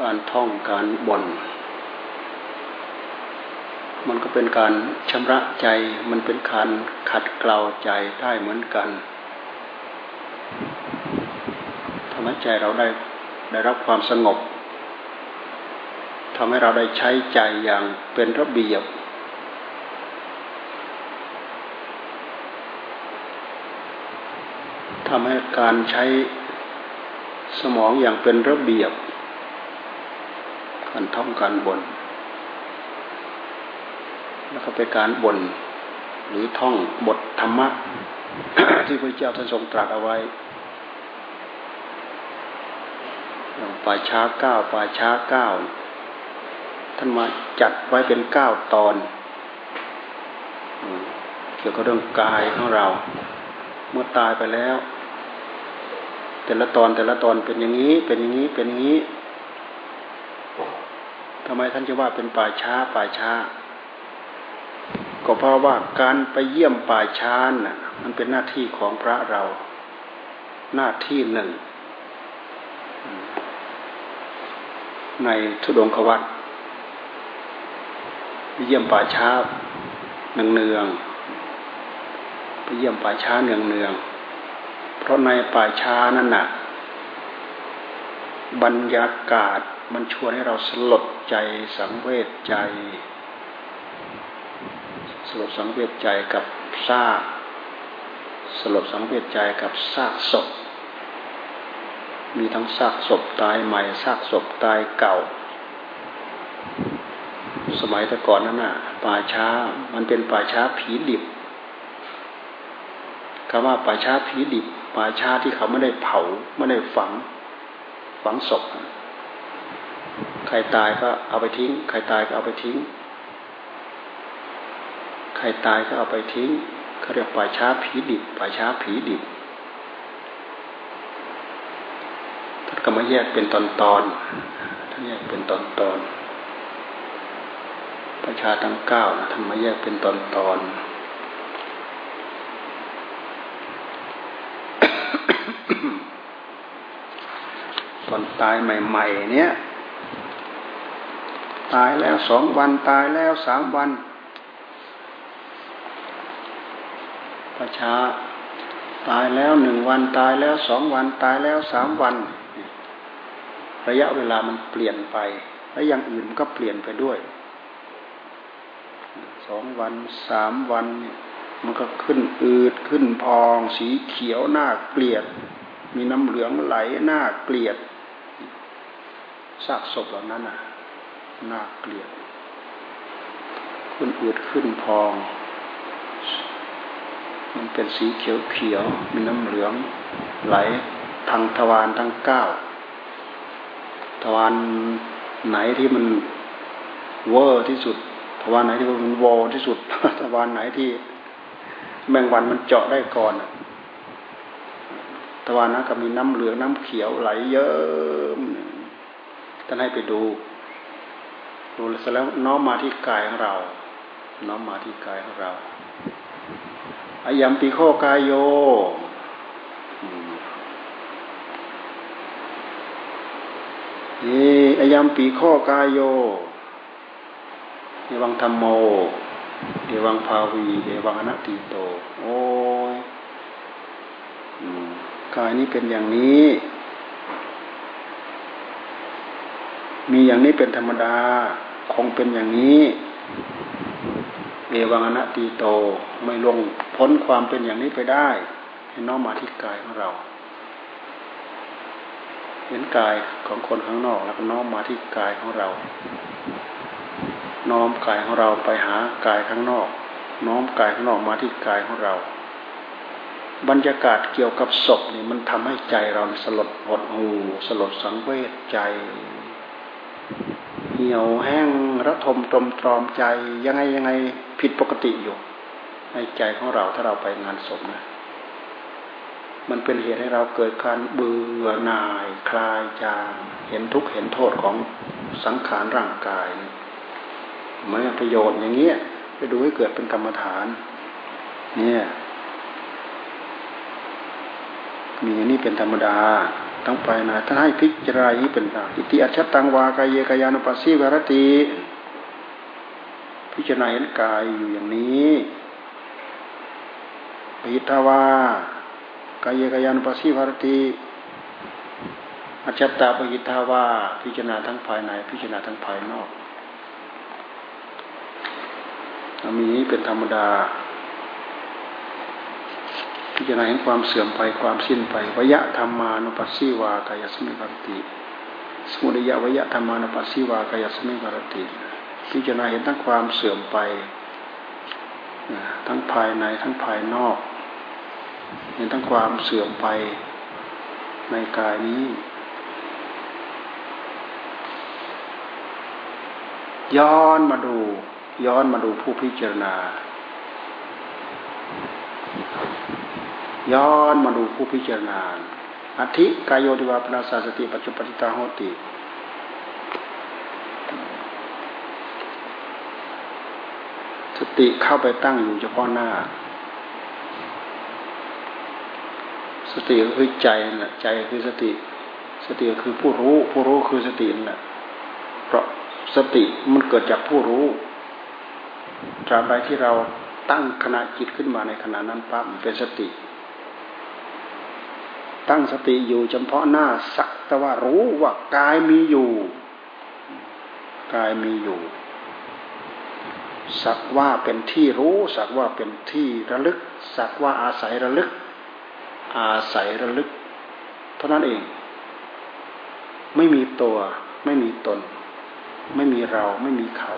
การท่องการบ่นมันก็เป็นการชำระใจ มันเป็นการขัดเกลาใจได้เหมือนกันทำให้ใจเราได้ได้รับความสงบทำให้เราได้ใช้ใจอย่างเป็นระเบียบ ทำให้การใช้ สมองอย่างเป็นระเบียบการท่องการบนแล้วก็เป็นการบนหรือท่องบทธรรมะ ที่พระเจ้าท่านทรงตรัสเอาไว้อย่างป่าช้าเก้าป่าช้าเก้าท่านมาจัดไว้เป็นเก้าตอน เกี่ยวกับเรื่องกายของเรา เมื่อตายไปแล้ว แต่ละตอนแต่ละตอนเป็นอย่างนี้ เป็นอย่างนี้เป็นอย่างนี้ทำไมท่านจะว่าเป็นป่าช้าป่าช้า ก็เพราะว่าการไปเยี่ยมป่าช้าน่ะ มันเป็นหน้าที่ของพระเรา หน้าที่หนึ่ง ในทุดงควัตไปเยี่ยมป่าช้าเนืองเนืองไปเยี่ยมป่าช้าเนืองเนือง เพราะในป่าช้านั่นน่ะ บรรยากาศมันชวนให้เราสลดใจสังเวชใจ สลดสังเวชใจกับซากสลดสังเวชใจกับซากศพ มีทั้งซากศพตายใหม่ซากศพตายเก่า สมัยแต่ก่อนนั้นน่ะป่าช้า มันเป็นป่าช้าผีดิบ คำว่าป่าช้าผีดิบป่าช้าที่เขาไม่ได้เผาไม่ได้ฝัง ฝังศพใครตายก็เอาไปทิ้ง ใครตายก็เอาไปทิ้ง ใครตายก็เอาไปทิ้งเขาเรียกป่าช้าผีดิบป่าช้าผีดิบท่านก็มาแยกเป็นตอนตอนท่านแยกเป็นตอนตอนประชาทั้งเก้านะท่านมาแยกเป็นตอนตอน ตอนตายใหม่ ๆ เนี่ย ตายแล้วสองวันตายแล้วสามวันประชาตายแล้วหนึ่งวันตายแล้วสองวันตายแล้วสามวัน ระยะเวลามันเปลี่ยนไป และอย่างอื่นก็เปลี่ยนไปด้วยสองวันสามวันเนี่ยมันก็ขึ้นอืดขึ้นพอง สีเขียวหน้าเกลียด มีน้ำเหลืองไหลหน้าเกลียด ซากศพเหล่านั้นน่ะน้าเกลียด ขึ้นอืดขึ้นพอง มันเป็นสีเขียวเขียวมีน้ำเหลือง ไหลทางทวารทั้งเก้าทวารไหนที่มันเวอร์ที่สุดทวารไหนที่มันวอที่สุดทวารไหนที่แมงวันมันเจาะได้ก่อนทวารนั้นก็มีน้ำเหลืองน้ำเขียวไหลเยอะ ท่านให้ไปดูดูเสร็จแล้วน้อมมาที่กายของเรา น้อมมาที่กายของเราอายัมปีโคกายโยนี่อายัมปีโคกายโยเอวังธรรมโม เอวังภาวี เอวังอนัตติโต โอ้ยกายนี้เป็นอย่างนี้ มีอย่างนี้เป็นธรรมดา คงเป็นอย่างนี้เอวังอนัตติโตไม่ลงพ้นความเป็นอย่างนี้ไปได้ให้น้อมมาที่กายของเรา เห็นกายของคนข้างนอกแล้วก็น้อมมาที่กายของเรา น้อมกายของเราไปหากายข้างนอก น้อมกายข้างนอกมาที่กายของเรา บรรยากาศเกี่ยวกับศพนี่มันทำให้ใจเราสลดหดหูสลดสังเวชใจ เหี่ยวแห้งระทมตรมตรอมใจ ยังไงยังไงผิดปกติอยู่ ในใจของเราถ้าเราไปงานศพนะมันเป็นเหตุให้เราเกิดการเบื่อหน่ายคลายจางเห็นทุกข์เห็นโทษของสังขารร่างกายมันประโยชน์อย่างเงี้ยไปดูให้เกิดเป็นกรรมฐาน เนี่ย มีอันนี้เป็นธรรมดา ทั้งภายในท่านให้พิจารณานี้เป็นตาอิติอัชตังวากายเยกายานุปัสสีวรติ พิจารณาเห็นกายอยู่อย่างนี้ปิทาวากายเยกายานุปัสสีวรติอัจฉตาปิทาวาพิจารณาทั้งภายใน พิจารณาทั้งภายนอกมีนี้เป็นธรรมดา พิจารณาเห็นความเสื่อมไปความสิ้นไปวยะธรรมานุปัสสีวากายสมิบารติสมุทัยวยะธรรมานุปัสสีวากายสมิบารติพิจารณาเห็นทั้งความเสื่อมไปทั้งภายในทั้งภายนอก เห็นทั้งความเสื่อมไปในกายนี้ ย้อนมาดู ย้อนมาดูผู้พิจารณา ย้อนมาดูผู้พิจารณาอธิกายโยติวาปนาสาสติปัจจุปติตาโหติ สติเข้าไปตั้งอยู่เฉพาะหน้า สติคือใจน่ะใจคือสติ สติคือผู้รู้ ผู้รู้คือสติน่ะเพราะสติมันเกิดจากผู้รู้ตราบใดที่เรา ตั้งขณะจิตขึ้นมาในขณะนั้นปั๊บเป็นสติ ตั้งสติอยู่เฉพาะหน้าสักแต่ว่ารู้ว่ากายมีอยู่กายมีอยู่ สักว่าเป็นที่รู้ สักว่าเป็นที่ระลึก สักว่าอาศัยระลึก อาศัยระลึก เท่านั้นเอง ไม่มีตัว ไม่มีตน ไม่มีเราไม่มีเขา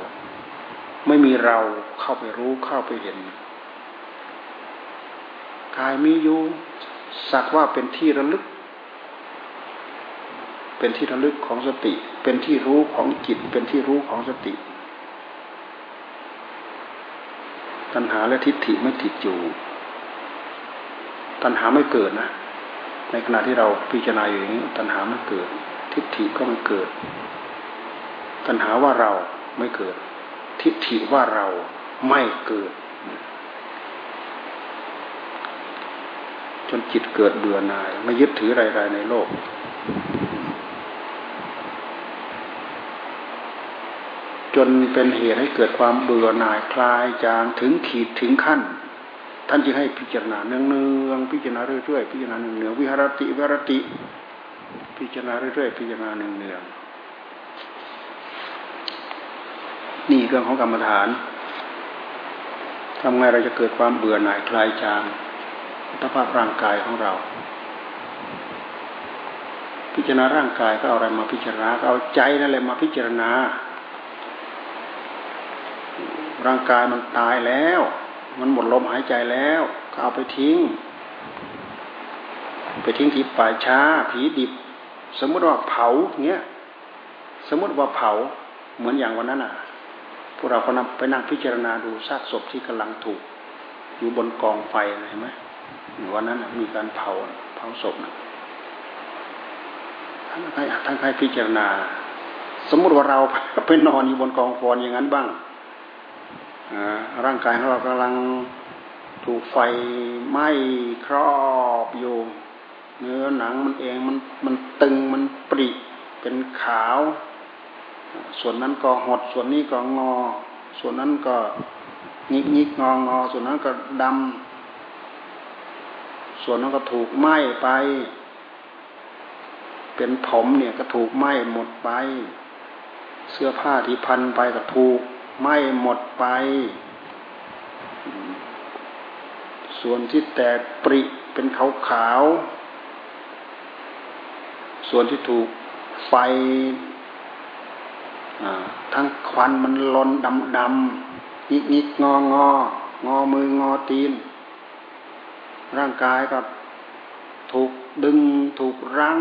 ไม่มีเราเข้าไปรู้เข้าไปเห็นกายมีอยู่สักว่าเป็นที่ระลึก เป็นที่ระลึกของสติ เป็นที่รู้ของจิต เป็นที่รู้ของสติ ตัณหาและทิฏฐิไม่ติดอยู่ ตัณหาไม่เกิดนะ ในขณะที่เราพิจารณาอยู่อย่างนี้ ตัณหาไม่เกิด ทิฏฐิก็ไม่เกิด ตัณหาว่าเราไม่เกิด ทิฏฐิว่าเราไม่เกิด จนจิตเกิดเบื่อหน่าย ไม่ยึดถืออะไรๆในโลก จนเป็นเหตุให้เกิดความเบื่อหน่ายคลายจางถึงขีดถึงขั้น ท่านจึงให้พิจารณาเนืองเนืองพิจารณาเรื่อยๆพิจารณาเนืองเนืองวิหารติวิหารติ พิจารณาเรื่อยๆพิจารณาเนืองเนี่เรื่องของกรรมฐานทำไงเราจะเกิดความเบื่อหน่ายคลายจางสภาพร่างกายของเรา พิจารณาร่างกายก็เอาอะไรมาพิจารณาก็เอาใจนั่นแหละมาพิจารณา ร่างกายมันตายแล้ว มันหมดลมหายใจแล้วก็เอาไปทิ้ง ไปทิ้งที่ป่าช้า ผีดิบ สมมติว่าเผาเงี้ย สมมติว่าเผาเหมือนอย่างวันนั้นอะ พวกเราก็นำไปนั่งพิจารณาดูซากศพที่กำลังถูก อยู่บนกองไฟเห็นไหมวันนั้นมีการเผาเผาศพนะท่านให้ท่านให้พิจารณา สมมุติว่าเราไปนอนอยู่บนกองฟอนอย่างนั้นบ้างร่างกายของเรากำลังถูกไฟไหม้ครอบอยู่ เนื้อหนังมันเองมันมันตึงมันปริเป็นขาว ส่วนนั้นก็หด ส่วนนี้ก็งอ ส่วนนั้นก็งิกงิกงองอ ส่วนนั้นก็ดำ ส่วนนั้นก็ถูกไหม้ไป เป็นผมเนี่ยก็ถูกไหม้หมดไป เสื้อผ้าที่พันไปก็ถูกไหม้หมดไป ส่วนที่แตกปริเป็นขาวขาว ส่วนที่ถูกไฟ ทั้งควันมันลนดำดำอิกอิกงององอมืองอตีน ร่างกายก็ถูกดึงถูกรั้ง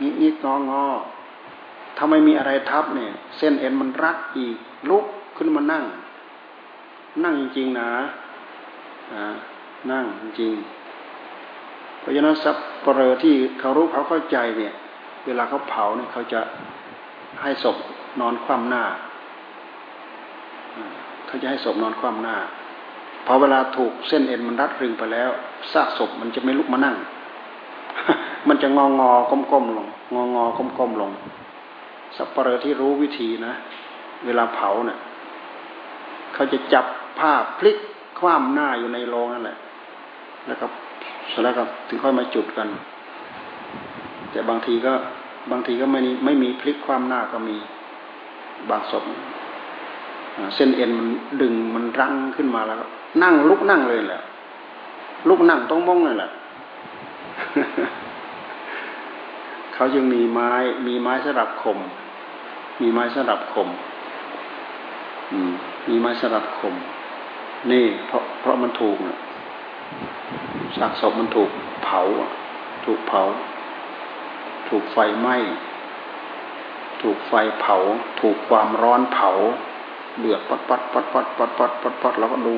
นิดนิดงองอถ้าไม่มีอะไรทับเนี่ย เส้นเอ็นมันรัดอีก ลุกขึ้นมานั่ง นั่งจริงๆนะนั่งจริงเพราะฉะนั้นสับเปลอที่เขารู้เขาเข้าใจเนี่ย เวลาเขาเผาเนี่ยเขาจะ ให้ศพนอนคว่ำหน้า เขาจะให้ศพนอนคว่ำหน้าพอเวลาถูกเส้นเอ็นมันรัดรึงไปแล้วซากศพมันจะไม่ลุกมานั่ง มันจะงองอก้มๆลง งองอก้มๆลง สัปเหร่อที่รู้วิธีนะ เวลาเผาเนะ่ยเขาจะจับผ้าพลิกคว่ำหน้าอยู่ในโรงนั่นแหละ แล้วก็เสร็จแล้วก็ถึงค่อยมาจุดกัน แต่บางทีก็ บางทีก็ไม่ไม่มีพลิกคว่ำหน้าก็มีบางศพเส้นเอ็นมันดึงมันรั้งขึ้นมาแล้ว นั่งลุกนั่งเลยแหละลุกนั่งต้องมองเลยแหละเขาจึงมีไม้ มีไม้สำหรับข่มมีไม้สำหรับข่มมีไม้สำหรับข่มนี่ เพราะเพราะมันถูกนะซากศพมันถูกเผาถูกเผา ถูกไฟไหม้ถูกไฟเผา ถูกความร้อนเผาเดือดปัดปัดปัดปัดปัดปัดปัดปัดแล้วก็ดู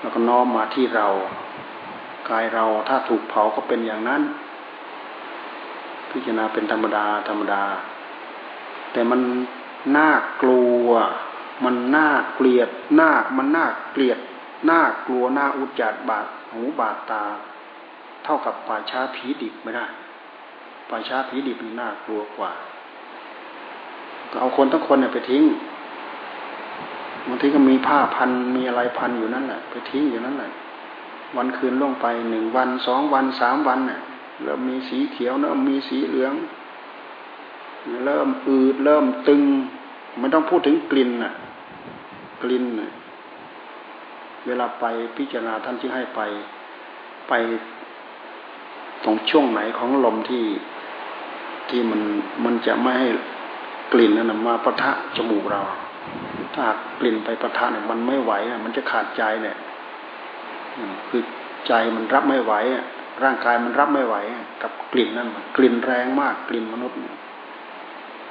แล้วก็น้อมมาที่เรา กายเราถ้าถูกเผาก็เป็นอย่างนั้น พิจารณาเป็นธรรมดาธรรมดา แต่มันน่ากลัว มันน่าเกลียดน่ามันน่าเกลียดน่ากลัวน่าอุจจาระบาดหูบาดตา เท่ากับป่าช้าผีดิบไม่ได้ ป่าช้าผีดิบมันน่ากลัวกว่า ก็เอาคนทั้งคนเนี่ยไปทิ้งบางทีก็มีผ้าพันมีอะไรพันอยู่นั่นแหละไปทิ้งอยู่นั่นแหละวันคืนล่วงไปหนึ่งวันสองวันสามวันเนี่ยเริ่มมีสีเขียวเริ่มมีสีเหลือง เริ่มอืดเริ่มตึงไม่ต้องพูดถึงกลิ่นน่ะ กลิ่นเวลาไปพิจารณาท่านที่ให้ไปไปตรงช่วงไหนของลมที่ ที่มันมันจะไม่ให้กลิ่นนั้นมาปะทะจมูกเรา ถ้ากลิ่นไปปะทะเนี่ยมันไม่ไหวมันจะขาดใจเนี่ยคือใจมันรับไม่ไหวร่างกายมันรับไม่ไหว กับกลิ่นนั้นกลิ่นแรงมากกลิ่นมนุษย์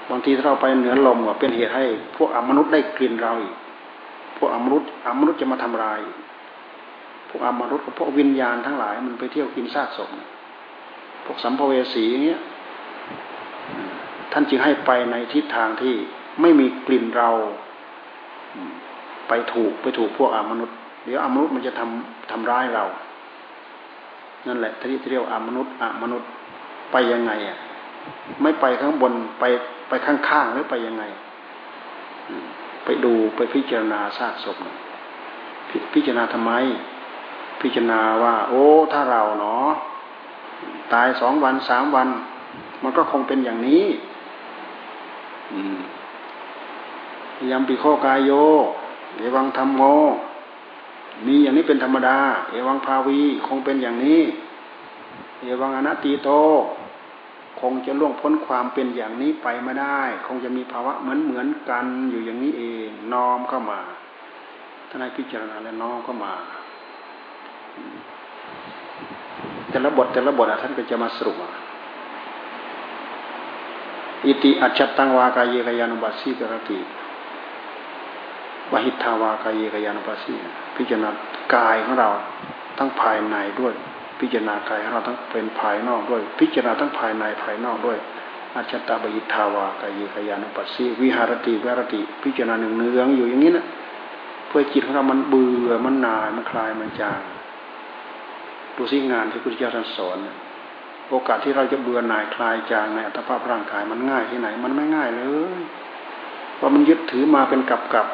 บางทีถ้าเราไปเหนือลมเป็นเหตุให้ พวกอมนุษย์ได้กลิ่นเราอีกพวกอมนุษย์อมนุษย์จะมาทำลาย พวกอมนุษย์กับพวกวิญญาณทั้งหลาย มันไปเที่ยวกินซากศพพวกสัมภเวสีเนี้ย ท่านจึงให้ไปในทิศทางที่ไม่มีกลิ่นเรา ไปถูกไปถูกพวกอมนุษย์ เดี๋ยวอมนุษย์มันจะทำทำร้ายเรา นั่นแหละที่เรียกอมนุษย์อมนุษย์ไปยังไงอะไม่ไปข้างบนไปไปข้างๆหรือไปยังไง ไปดูไปพิจารณาซากศพพพิจารณาทำไม พิจารณาว่า โอ้ถ้าเราเนาะตายสองวันสามวัน มันก็คงเป็นอย่างนี้ ยามปีโคกายโย เอวังธรรมโม มีอย่างนี้เป็นธรรมดา เอวังภาวีคงเป็นอย่างนี้ เอวังอนัตติโต คงจะล่วงพ้นความเป็นอย่างนี้ไปไม่ได้ คงจะมีภาวะเหมือนเหมือนกันอยู่อย่างนี้เองน้อมเข้ามาท่านให้พิจารณาแล้วน้อมเข้ามา แต่ละบทแต่ละบทท่านก็จะมาสรุปอิ อิติอัจฉตังวากายเยกยานุปัสสีกรติวหิทาวากายเยกยานุปัสสีพิจารณากายของเราทั้งภายในด้วย พิจารณากายของเราทั้งเป็นภายนอกด้วย พิจารณาทั้งภายในภายนอกด้วยอัจฉตาบหิทาวากายเยกยานุปัสสีวิหารติวิหารติ พิจารณาหนึ่งเนืองอยู่อย่างนี้นะเพื่อจิตของเรามันเบื่อมันนายมันคลายมันจางดูสิงานที่พุทธเจ้าท่านสอน โอกาสที่เราจะเบื่อหน่ายคลายจางในอัตภาพร่างกายมันง่ายที่ไหน มันไม่ง่ายเลยเพราะมันยึดถือมาเป็นกับกับ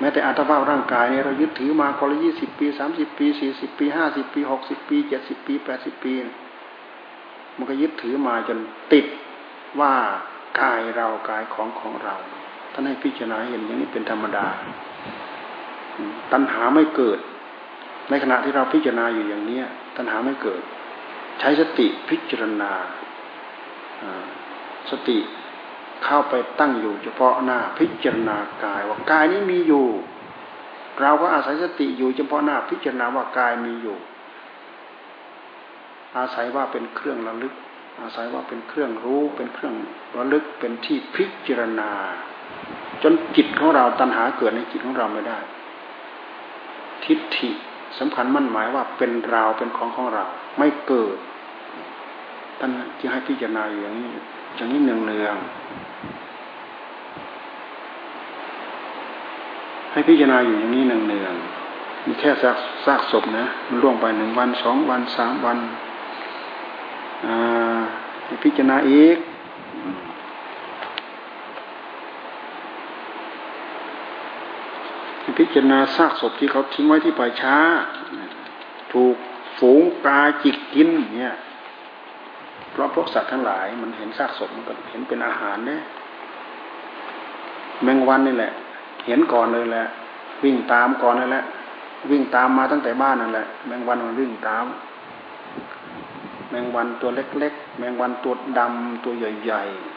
แม้แต่อัตภาพร่างกายเนี่ยเรายึดถือมาคนละยี่สิบปีสามสิบปีสี่สิบปีห้าสิบปีหกสิบปีเจ็ดสิบปีแปดสิบปี มันก็ยึดถือมาจนติดว่ากายเรากายของของเราท่านให้พิจารณาเห็นอย่างนี้เป็นธรรมดา ตัณหาไม่เกิด ในขณะที่เราพิจารณาอยู่อย่างเนี้ย ตัณหาไม่เกิด ใช้สติพิจารณาสติเข้าไปตั้งอยู่เฉพาะหน้าพิจารณากายว่ากายนี้มีอยู่ เราก็อาศัยสติอยู่เฉพาะหน้าพิจารณาว่ากายมีอยู่ อาศัยว่าเป็นเครื่องระลึก อาศัยว่าเป็นเครื่องรู้ เป็นเครื่องระลึกเป็นที่พิจารณา จนจิตของเราตัณหาเกิดในจิตของเราไม่ได้ ทิฏฐิ สำคัญมั่นหมายว่าเป็นเราเป็นของของเรา ไม่เกิดท่านจึงให้พิจารณาอย่างนี้อย่างนี้เนืองเนืองให้พิจารณาอยู่อย่างนี้เนืองเนืองมีแค่ซากซากศพนะมันล่วงไปหนึ่งวันสองวันสามวันพิจารณาอีก พิจารณาซากศพที่เขาทิ้งไว้ที่ป่าช้า ถูกฝูงกาจิกกินเนี่ยเพราะพวกสัตว์ทั้งหลาย มันเห็นซากศพมันก็เห็นเป็นอาหารเนี่ยแมงวันนี่แหละ เห็นก่อนเลยแหละ วิ่งตามก่อนนั่นแหละวิ่งตามมาตั้งแต่บ้านนั่นแหละ แมงวันมันวิ่งตาม แมงวันตัวเล็กๆ แมงวันตัวดำตัวใหญ่ ๆ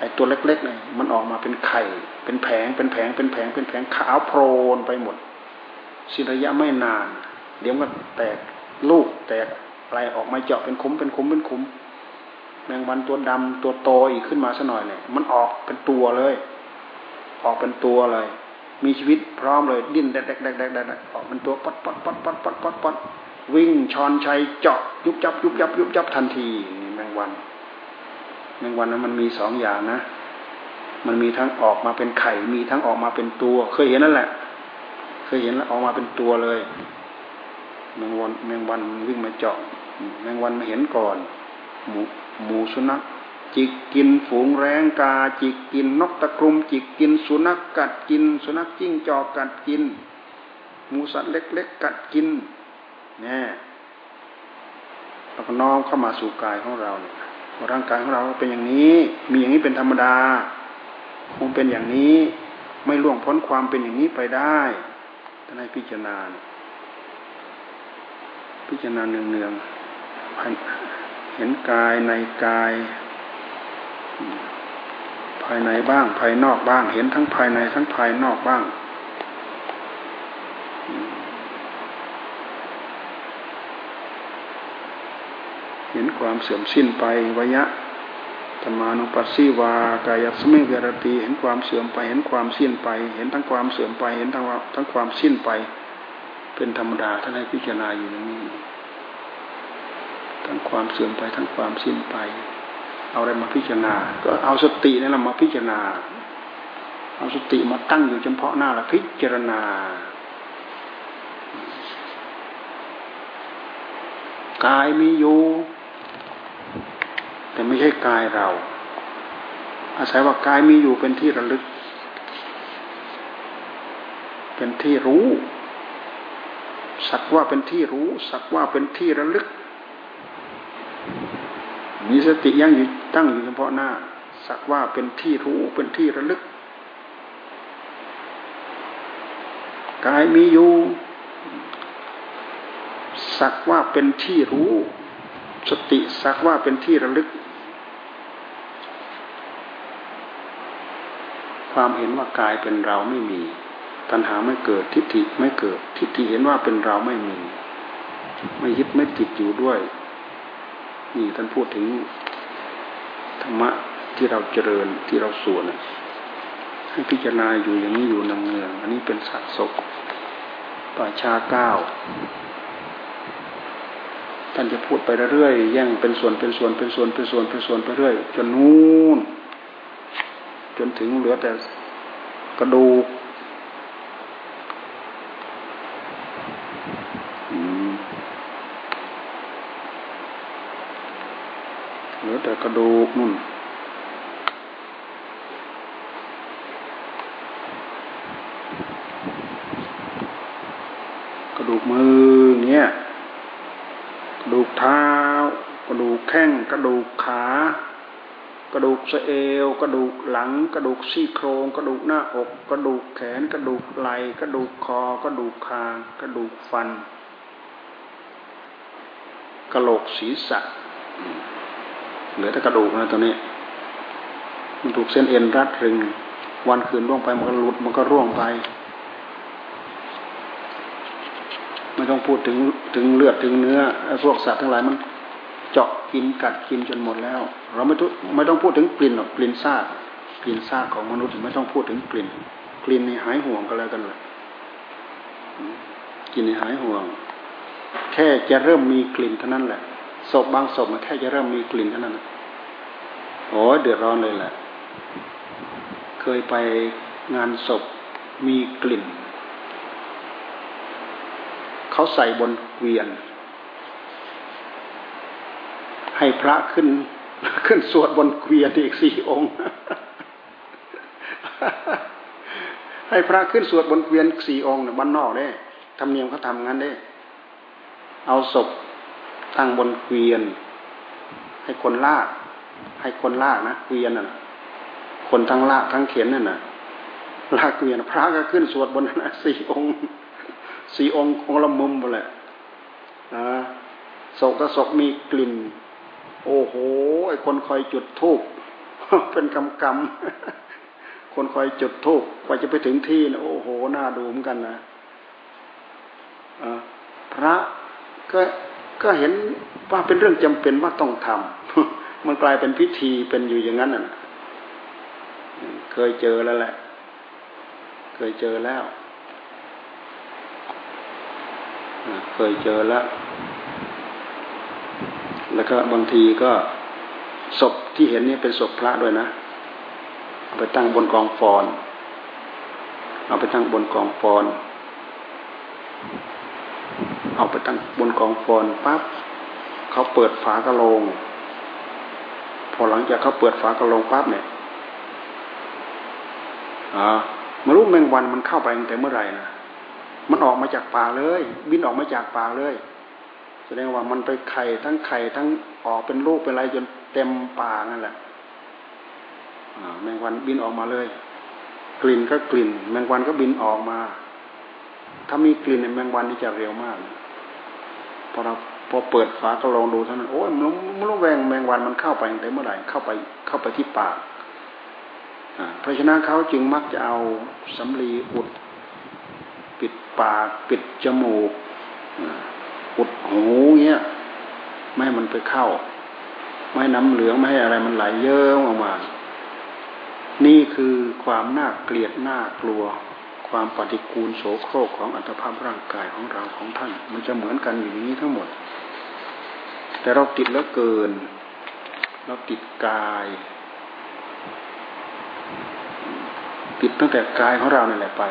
ไอ้ตัวเล็กๆเนี่ยมันออกมาเป็นไข่ เป็นแผง เป็นแผง เป็นแผง เป็นแผงขาวโพลนไปหมดสิระยะไม่นาน เดี๋ยวมันแตกลูกแตกอะไรออกมาเจาะเป็นคุ้มเป็นคุ้มเป็นคุ้มแมงวันตัวดำตัวโตอีกขึ้นมาสัหน่อยเนี่ยมันออกเป็นตัวเลย ออกเป็นตัวเลย มีชีวิตพร้อมเลยดิ้นแดกแดกแดกแดกแดกออกเป็นตัวปัดปัดปัดปัดปัดปัดปัดวิ่งชอนชัยเจาะยุบยับยุบยับยุบยับทันทีนี่แมงวัน แมงวันนั้นมันมีสองอย่างนะ มันมีทั้งออกมาเป็นไข่ มีทั้งออกมาเป็นตัว เคยเห็นนั่นแหละ เคยเห็นแล้วออกมาเป็นตัวเลย แมงวันแมงวันวิ่งมาเจาะ แมงวันมาเห็นก่อน หมูหมูสุนัขจิกกินฝูงแรงกา จิกกินนกตะกรุม จิกกินสุนัขกัดกิน สุนัขจิ้งจอกกัดกินหมูสัตว์เล็กๆกัดกินเนี่ยเราก็น้อมเข้ามาสู่กายของเราเนี่ย ร่างกายของเราเป็นอย่างนี้ มีอย่างนี้เป็นธรรมดาคงเป็นอย่างนี้ ไม่ล่วงพ้นความเป็นอย่างนี้ไปได้ท่านให้พิจารณา พิจารณาเนืองๆเห็นกายในกาย ภายในบ้าง ภายนอกบ้าง เห็นทั้งภายในทั้งภายนอกบ้าง ห็นความเสื่อมสิ้นไปวยะธรรมานุปัสสีวากายสมิเวรตีเห็นความเสื่อมไป เห็นความสิ้นไป เห็นทั้งความเสื่อมไป เห็นทั้งทั้งความสิ้นไป เป็นธรรมดาท่านให้พิจารณาอยู่อย่างนี้ ทั้งความเสื่อมไปทั้งความสิ้นไป เอาอะไรมาพิจารณา ก็เอาสตินี่แหละมาพิจารณา เอาสติมาตั้งอยู่เฉพาะหน้าละพิจารณา กายมีอยู่ แต่ไม่ใช่กายเรา อาศัยว่ากายมีอยู่เป็นที่ระลึก เป็นที่รู้ สักว่าเป็นที่รู้ สักว่าเป็นที่ระลึก มีสติยังอยู่ตั้งอยู่เฉพาะหน้า สักว่าเป็นที่รู้เป็นที่ระลึกกายมีอยู่ สักว่าเป็นที่รู้ สติสักว่าเป็นที่ระลึก ความเห็นว่ากายเป็นเราไม่มี ตัณหาไม่เกิดทิฏฐิไม่เกิด ทิฏฐิเห็นว่าเป็นเราไม่มี ไม่ยึดไม่ติดอยู่ด้วย นี่ท่านพูดถึงธรรมะที่เราเจริญที่เราสวนให้พิจารณาอยู่อย่างนี้อยู่นงเนืองอันนี้เป็นสัตว์ศกป่าชาเก้า ท่านจะพูดไปเรื่อยๆแย่งเป็นส่วนเป็นส่วนเป็นส่วนเป็นส่วนเป็นส่วนไปเรื่อยจนนู่นจนถึงเหลือแต่กระดูกเหลือแต่กระดูกนุ่นกระดูกมือเนี้ย ดูกเท้า กระดูกแข้ง กระดูกขา กระดูกสะเอว กระดูกหลัง กระดูกซี่โครง กระดูกหน้าอก กระดูกแขน กระดูกไหล่ กระดูกคอ กระดูกคาง กระดูกฟัน กระโหลกศีรษะ เหลือแต่กระดูกนะตัวนี้ มันถูกเส้นเอ็นรัดรึง วันคืนล่วงไปมันก็หลุดมันก็ร่วงไป ไม่ ต้องพูดถึงถึงเลือดถึงเนื้อพวกสัตว์ทั้งหลายมันเจาะกินกัดกินจนหมดแล้ว เราไม่ต้องไม่ต้องพูดถึงกลิ่นหรอกกลิ่นซากกลิ่นซากของมนุษย์ไม่ต้องพูดถึงกลิ่น กลิ่นในหายห่วงก็แล้วกันเลยกลิ่นในหายห่วง แค่จะเริ่มมีกลิ่นเท่านั้นแหละศพบางศพมันแค่จะเริ่มมีกลิ่นเท่านั้นโอ้เดือดร้อนเลยแหละ เคยไปงานศพมีกลิ่น เขาใส่บนเกวียน ให้พระขึ้น ขึ้นสวดบนเกวียนอีกสี่องค์ ให้พระขึ้นสวดบนเกวียนสี่องค์เนี่ยบ้านนอกเนี่ยธรรมเนียมเขาทำงั้นเด้เอาศพตั้งบนเกวียน ให้คนลาก ให้คนลากนะเกวียนน่ะ คนทั้งลากทั้งเข็นนั่นน่ะลากเกวียนพระก็ขึ้นสวดบนนั้นสี่องค์ สี่องค์องละมุมหมดแหละนะศกกระศกมีกลิ่น โอ้โหไอคนคอยจุดทูบเป็นกำกำคนคอยจุดทูบกว่าจะไปถึงที่นะโอ้โหน่าดูเหมือนกันนะพระก็ก็เห็นว่าเป็นเรื่องจำเป็นว่าต้องทำมันกลายเป็นพิธีเป็นอยู่อย่างนั้นน่ะ เคยเจอแล้วแหละ เคยเจอแล้ว เคยเจอแล้ว แล้วก็บางทีก็ศพที่เห็นนี่เป็นศพพระด้วยนะเอาไปตั้งบนกองฟอนเอาไปตั้งบนกองฟอน เอาไปตั้งบนกองฟอนปั๊บเขาเปิดฝากระโลง พอหลังจากเขาเปิดฝากระโลงปั๊บเนี่ยอ่ามารู้แมงวันมันเข้าไปตั้งแต่เมื่อไหร่นะ มันออกมาจากป่าเลย บินออกมาจากป่าเลย แสดงว่ามันไปไข่ทั้งไข่ทั้งออกเป็นลูกเป็นอะไรจนเต็มป่านั่นแหละแมงวันบินออกมาเลย กลิ่นก็กลิ่น แมงวันก็บินออกมา ถ้ามีกลิ่นแมงวันนี่จะเร็วมากพอเราพอเปิดฝากระลองดูเท่านั้นโอ้ยมันมันแวงแมงวันมันเข้าไปตั้งแต่เมื่อไหร่เข้าไปเข้าไปที่ปากเพราะฉะนั้นเขาจึงมักจะเอาสำลีอุด ปิดปาก ปิดจมูกอุดหูเงี้ยไม่ให้มันไปเข้า ไม่ให้น้ำเหลืองไม่ให้อะไรมันไหลเยิ้มออกมา นี่คือความน่าเกลียดน่ากลัว ความปฏิกูลโสโครกของอัตภาพร่างกายของเราของท่าน มันจะเหมือนกันอย่างนี้ทั้งหมด แต่เราติดแล้วเกิน เราติดกาย ติดตั้งแต่กายของเราเนี่ยแหละไป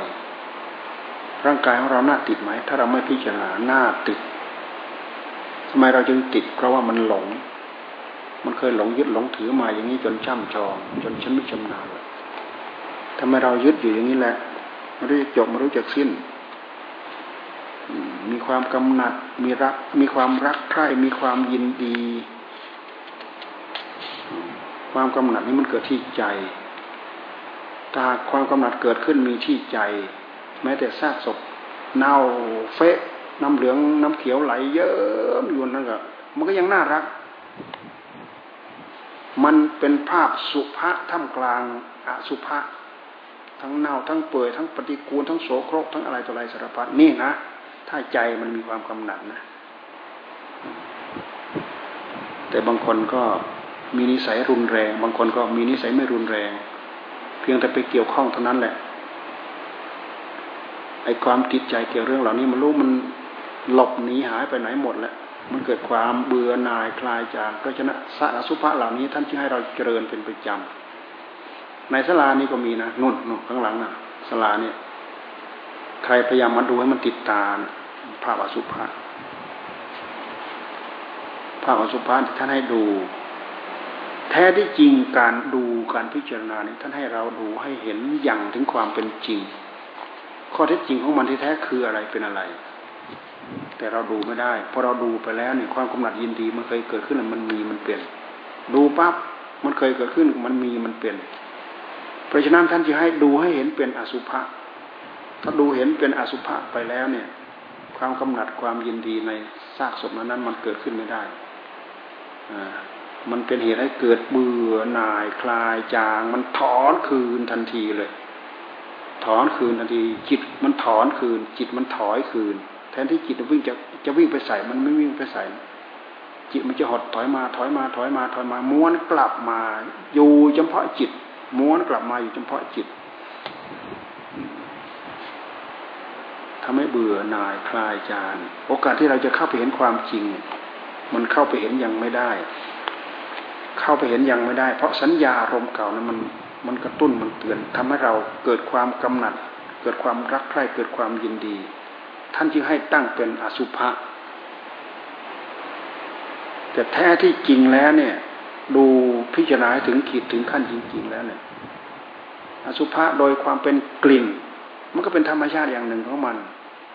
ร่างกายของเราหน้าติดไหม ถ้าเราไม่พิจารณาหน้าติดทำไมเราจึงติด เพราะว่ามันหลง มันเคยหลงยึดหลงถือมาอย่างนี้จนช่ำชอง จนฉันไม่ชำนาญเลยทำไมเรายึดอยู่อย่างนี้แหละไม่รู้จะจบไม่รู้จะสิ้น มีความกำหนัด มีรัก มีความรักใคร่ มีความยินดี ความกำหนัดนี้มันเกิดที่ใจ ถ้าความกำหนัดเกิดขึ้นมีที่ใจ แม้แต่ซากศพเน่าเฟะน้ำเหลืองน้ำเขียวไหลเยอะอยู่นั่นก็มันก็ยังน่ารัก มันเป็นภาพสุภาท่ามกลางอสุภาทั้งเน่าทั้งเปื่อยทั้งปฏิกูลทั้งโสโครกทั้งอะไรต่ออะไรสารพัดนี่นะถ้าใจมันมีความกำหนัดนะ แต่บางคนก็มีนิสัยรุนแรง บางคนก็มีนิสัยไม่รุนแรง เพียงแต่ไปเกี่ยวข้องเท่านั้นแหละ ไอ้ความติดใจเกี่ยวเรื่องเหล่านี้มันรู้มันหลบหนีหายไปไหนหมดแล้วมันเกิดความเบื่อหน่ายคลายจากเพราะฉะนั้นสารสุภาเหล่านี้ท่านจึงให้เราเจริญเป็นประจำในสลานี้ก็มีนะนุ่นนุ่นข้างหลังนะสลาเนี่ยใครพยายามมาดูให้มันติดตาภาพอสุภาภาพอสุภาที่ท่านให้ดู แท้ที่จริงการดูการพิจารณาเนี่ยท่านให้เราดูให้เห็นอย่างถึงความเป็นจริง ข้อเท็จจริงของมันที่แท้คืออะไรเป็นอะไร แต่เราดูไม่ได้พอเราดูไปแล้วเนี่ยความกำหนัดยินดีมันเคยเกิดขึ้นมันมีมันเปลี่ยน ดูปั๊บมันเคยเกิดขึ้นมันมีมันเปลี่ยนเพราะฉะนั้นท่านจะให้ดูให้เห็นเป็นอสุภะถ้าดูเห็นเป็นอสุภะไปแล้วเนี่ย ความกำหนัดความยินดีในซากศพนั้นมันเกิดขึ้นไม่ได้อ่ามันเป็นเหตุให้เกิดเบื่อหน่ายคลายจาง มันถอนคืนทันทีเลย ถอนคืนทันทีจิตมันถอนคืน จิตมันถอยคืน แทนที่จิตจะวิ่งจะจะวิ่งไปใส่มันไม่วิ่งไปใส่จิตมันจะหดถอยมาถอยมาถอยมาถอยมาม้วนกลับมา อยู่เฉพาะจิตม้วนกลับมาอยู่เฉพาะจิตทำให้เบื่อหน่ายคลายจางโอกาสที่เราจะเข้าไปเห็นความจริง มันเข้าไปเห็นยังไม่ได้ เข้าไปเห็นยังไม่ได้ เพราะสัญญาอารมณ์เก่านั้นมัน มันกระตุ้นมันเตือนทำให้เราเกิดความกำหนัด เกิดความรักใคร่เกิดความยินดี ท่านจึงให้ตั้งเป็นอสุภะแต่แท้ที่จริงแล้วเนี่ย ดูพิจารณาถึงขีดถึงขั้นจริง ๆ แล้วเนี่ย อสุภะโดยความเป็นกลิ่น มันก็เป็นธรรมชาติอย่างหนึ่งของมัน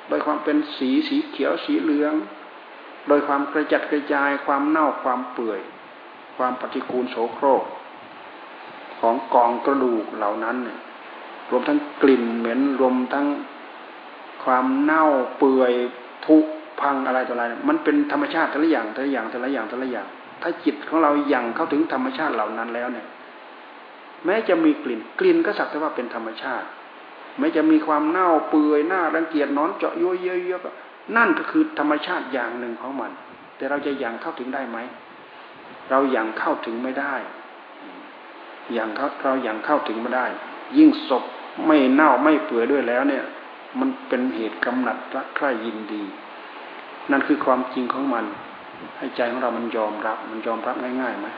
โดยความเป็นสีสีเขียวสีเหลือง โดยความกระจัดกระจายความเน่าความเปื่อย ความปฏิกูลโสโครก ของกองกระดูกเหล่านั้นเนี่ยรวมทั้งกลิ่นเหม็นรวมทั้งความเน่าเปื่อยผุพังอะไรต่ออะไร มันเป็นธรรมชาติแต่ละอย่างแต่ละอย่างแต่ละอย่างแต่ละอย่าง ถ้าจิตของเรายังเข้าถึงธรรมชาติเหล่านั้นแล้วเนี่ย แม้จะมีกลิ่นกลิ่นก็สักแต่ว่าเป็นธรรมชาติแม้จะมีความเน่าเปื่อยหน้ารังเกียจนอนเจาะยุ่ยเยอะๆนั่นก็คือธรรมชาติอย่างหนึ่งของมัน แต่เราจะยังเข้าถึงได้ไหมเรายังเข้าถึงไม่ได้ อยังเขาเรายังเข้าถึงไม่ได้ ยิ่งศพไม่เน่าไม่เปื่อยด้วยแล้วเนี่ย มันเป็นเหตุกำหนัดรักใคร่ยินดี นั่นคือความจริงของมัน ให้ใจของเรามันยอมรับ มันยอมรับง่ายๆไหม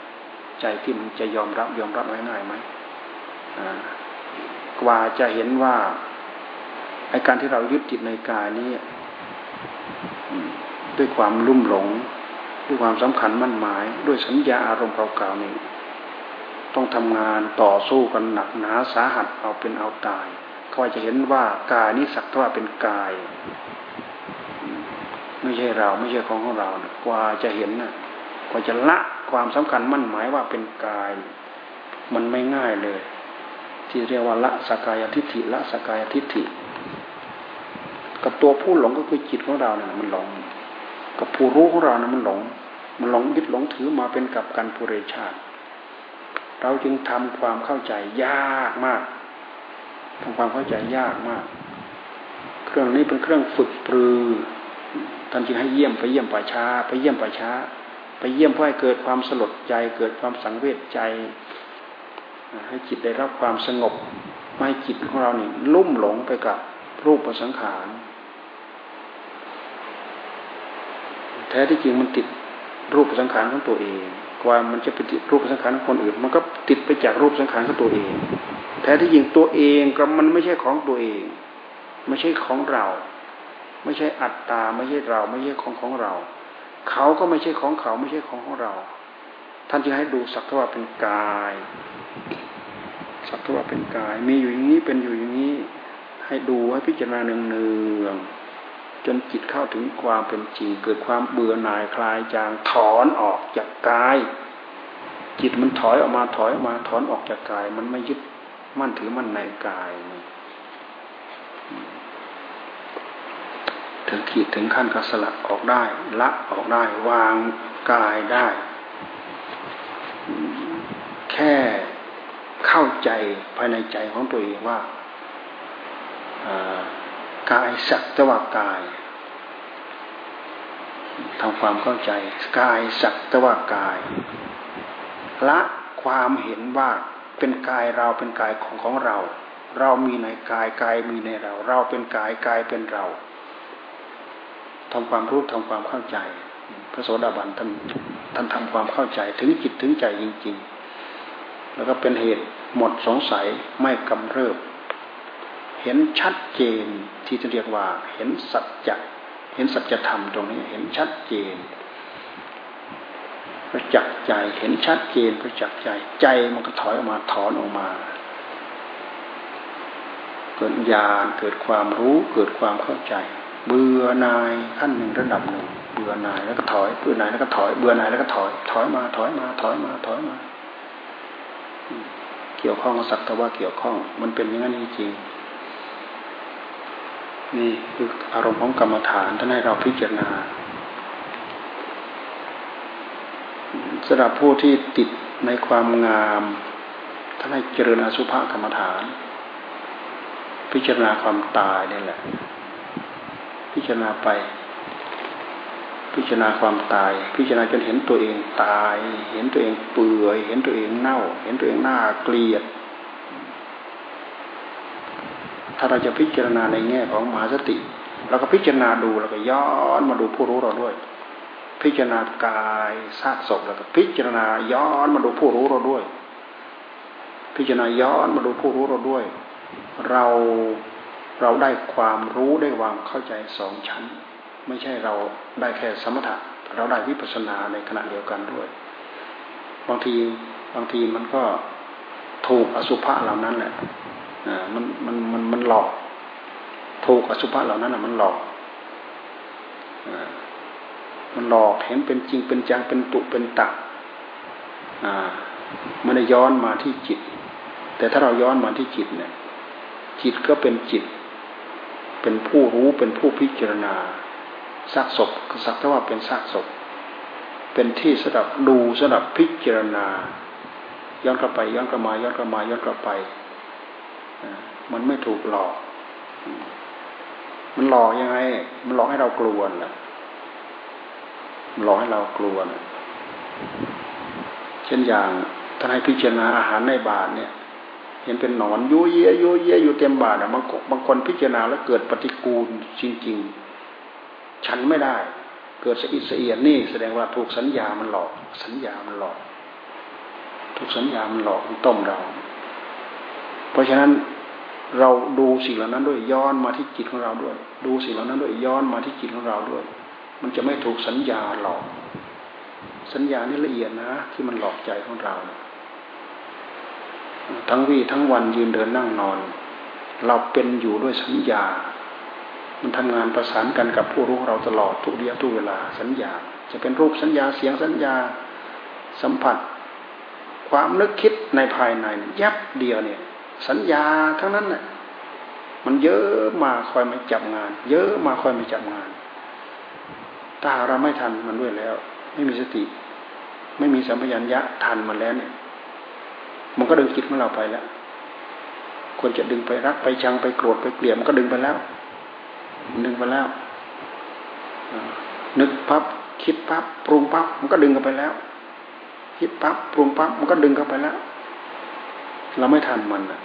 ใจที่มันจะยอมรับยอมรับง่ายๆไหมกว่าจะเห็นว่าไอการที่เรายึดจิตในกายนี้ด้วยความลุ่มหลง ด้วยความสำคัญมั่นหมาย ด้วยสัญญาอารมณ์เก่าๆนี่ ต้องทำงานต่อสู้กันหนักหนาสาหัสเอาเป็นเอาตายก็จะเห็นว่ากายนี้สักว่าเป็นกาย ไม่ใช่เราไม่ใช่ของของเรานะกว่าจะเห็นนะกว่าจะละความสำคัญมั่นหมายว่าเป็นกาย มันไม่ง่ายเลย ที่เรียกว่าละสกายทิฏฐิละสกายทิฏฐิ กับตัวผู้หลงก็คือจิตของเราเนี่ยมันหลง กับผู้รู้ของเราเนี่ยมันหลง มันหลงยึดหลงถือมาเป็นกับกันปุเรชาติ เราจึงทำความเข้าใจยากมากทำความเข้าใจยากมาก เครื่องนี้เป็นเครื่องฝึกปรือท่านจึงให้เยี่ยมไปเยี่ยมป่าช้า ไปเยี่ยมป่าช้า ไปเยี่ยมเพื่อให้เกิดความสลดใจ เกิดความสังเวชใจ ให้จิตได้รับความสงบไม่จิตของเราเนี่ยลุ่มหลงไปกับรูปประสังขารแท้ที่จริงมันติดรูปสังขารของตัวเอง ว่ามันจะไปติดรูปสังขารของคนอื่น มันก็ติดไปจากรูปสังขารของตัวเอง แท้ที่จริงตัวเองก็มันไม่ใช่ของตัวเอง ไม่ใช่ของเรา ไม่ใช่อัตตา ไม่ใช่เรา ไม่ใช่ของของเรา เขาก็ไม่ใช่ของเขาไม่ใช่ของของเรา ท่านจึงให้ดูสักว่าเป็นกาย สักว่าเป็นกาย มีอยู่อย่างนี้เป็นอยู่อย่างนี้ ให้ดูให้พิจารณาเนือง จนจิตเข้าถึงความเป็นจริง เกิดความเบื่อหน่ายคลายจางถอนออกจากกาย จิตมันถอยออกมาถอยออกมาถอนออกจากกาย มันไม่ยึดมั่นถือมั่นในกายถึงขีดถึงขั้นก็สลัดออกได้ ละออกได้วางกายได้ แค่เข้าใจภายในใจของตัวเองว่า กายสักตว่ากายทำความเข้าใจ กายสักตว่ากาย ละความเห็นว่าเป็นกายเราเป็นกายของของเรา เรามีในกายกายมีในเรา เราเป็นกายกายเป็นเราทำความรู้ทำความเข้าใจ พระโสดาบันท่านท่านทำความเข้าใจถึงจิตถึงใจจริง ๆ แล้วก็เป็นเหตุหมดสงสัยไม่กำเริบ เห็นชัดเจนที่จะเรียกว่า เห็นสัจจะเห็นสัจธรรมตรงนี้เห็นชัดเจนประจักษ์ใจเห็นชัดเจนประจักษ์ใจ ใจมันก็ถอยออกมาถอนออกมา เกิดญาณเกิดความรู้เกิดความเข้าใจ เบื่อนายขั้นหนึ่งระดับหนึ่งเบื่อนายแล้วก็ถอยเบื่อนายแล้วก็ถอยเบื่อนายแล้วก็ถอย ถอยมาถอยมาถอยมาถอยมา เกี่ยวข้องกับสัตว์ว่าเกี่ยวข้อง มันเป็นอย่างนั้นจริง นี่คืออารมณ์ของกรรมฐานท่านให้เราพิจารณาสำหรับผู้ที่ติดในความงามท่านให้เจริญอสุภกรรมฐาน พิจารณาความตายนี่แหละ พิจารณาไป พิจารณาความตาย พิจารณาจนเห็นตัวเองตาย เห็นตัวเองเปื่อย เห็นตัวเองเน่า เห็นตัวเองหน้าเกลียด ถ้าเราจะพิจารณาในแง่ของมหาสติเราก็พิจารณาดูแล้วก็ย้อนมาดูผู้รู้เราด้วย พิจารณากายซากศพแล้วก็พิจารณาย้อนมาดูผู้รู้เราด้วย พิจารณาย้อนมาดูผู้รู้เราด้วย เราเราได้ความรู้ได้ควางเข้าใจสองชั้น ไม่ใช่เราได้แค่สมถะเราได้วิปัสสนาในขณะเดียวกันด้วย บางทีบางทีมันก็ถูกอสุภะเหล่านั้นแหละ มันมันมันมันหลอกถูกอสุภะเหล่านั้นอะมันหลอกมันหลอกเห็นเป็นจริงเป็นจังเป็นตุเป็นตักมันได้ย้อนมาที่จิต แต่ถ้าเราย้อนมาที่จิตเนี่ย จิตก็เป็นจิต เป็นผู้รู้เป็นผู้พิจารณาซากศพสักแต่ว่าเป็นซากศพ เป็นที่สดับดูสดับพิจารณา ย้อนกลับไปย้อนกลับมาย้อนกลับมาย้อนกลับไป มันไม่ถูกหลอก มันหลอกยังไง มันหลอกให้เรากลัวนะมันหลอกให้เรากลัวนะเช่นอย่างท่านให้พิจารณาอาหารในบาทเนี่ย เห็นเป็นหนอนยุ่ยเยยุ่ยเยอยู่เต็มบาทอะบางบางคนพิจารณาแล้วเกิดปฏิกูลจริง ๆ ฉันไม่ได้ เกิดสะอิดสะเอียนนี่แสดงว่าถูกสัญญามันหลอก สัญญามันหลอก ถูกสัญญามันหลอกมันต้มเรา เพราะฉะนั้นเราดูสิ่งเหล่านั้นด้วยย้อนมาที่จิตของเราด้วย ดูสิ่งเหล่านั้นด้วยย้อนมาที่จิตของเราด้วย มันจะไม่ถูกสัญญาหลอก สัญญานี่ละเอียดนะ ที่มันหลอกใจของเรา ทั้งวี่ทั้งวันยืนเดินนั่งนอน เราเป็นอยู่ด้วยสัญญา มันทำงานประสานกันกับผู้รู้เราตลอดทุกเดียทุกเวลาสัญญา จะเป็นรูปสัญญาเสียงสัญญาสัมผัส ความนึกคิดในภายในยับเดียวเนี่ย สัญญาทั้งนั้นน่ะมันเยอะมาคอยมาจับงาน เยอะมาคอยมาจับงาน ถ้าเราไม่ทันมันด้วยแล้ว ไม่มีสติ ไม่มีสัมปชัญญะทันมันแล้วเนี่ย มันก็ดึงจิตของเราไปแล้วควรจะดึงไปรักไปชังไปโกรธไปเกลียดมันก็ดึงไปแล้วดึงไปแล้วนึกปั๊บคิดปั๊บปรุงปั๊บมันก็ดึงกันไปแล้ว คิดปั๊บปรุงปั๊บมันก็ดึงกันไปแล้ว เราไม่ทันมันอะ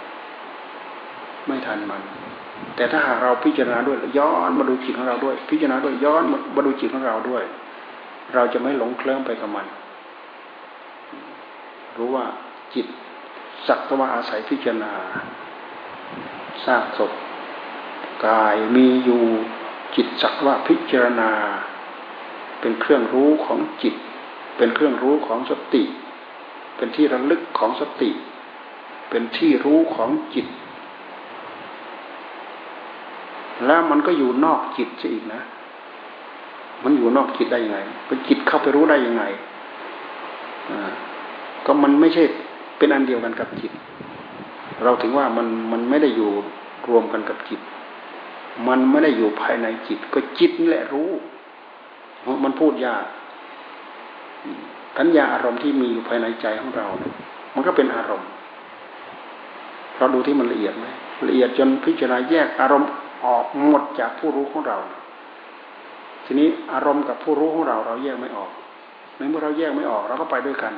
ไม่ทันมัน แต่ถ้าหากเราพิจารณาด้วยย้อนมาดูจิตของเราด้วย พิจารณาด้วยย้อนมาดูจิตของเราด้วย เราจะไม่หลงเคลิ้มไปกับมัน รู้ว่าจิตสักตว่าอาศัยพิจารณาสร้างศพกายมีอยู่จิตสักว่าพิจารณา เป็นเครื่องรู้ของจิต เป็นเครื่องรู้ของสติ เป็นที่ระลึกของสติ เป็นที่รู้ของจิต แล้วมันก็อยู่นอกจิตซะอีกนะ มันอยู่นอกจิตได้ยังไงเป็จิตเข้าไปรู้ได้ยังไงก็มันไม่ใช่เป็นอันเดียวกันกับจิต เราถึงว่ามันมันไม่ได้อยู่รวมกันกับจิต มันไม่ได้อยู่ภายในจิต ก็จิตนี่แหละรู้ มันพูดยากทัญญาอารมณ์ที่มีอยู่ภายในใจของเราเนี่ยมันก็เป็นอารมณ์เราดูที่มันละเอียดไหมละเอียดจนพิจารณาแยกอารมณ์ ออกหมดจากผู้รู้ของเรา ทีนี้อารมณ์กับผู้รู้ของเราเราแยกไม่ออกในเมื่อเราแยกไม่ออกเราก็ไปด้วยกัน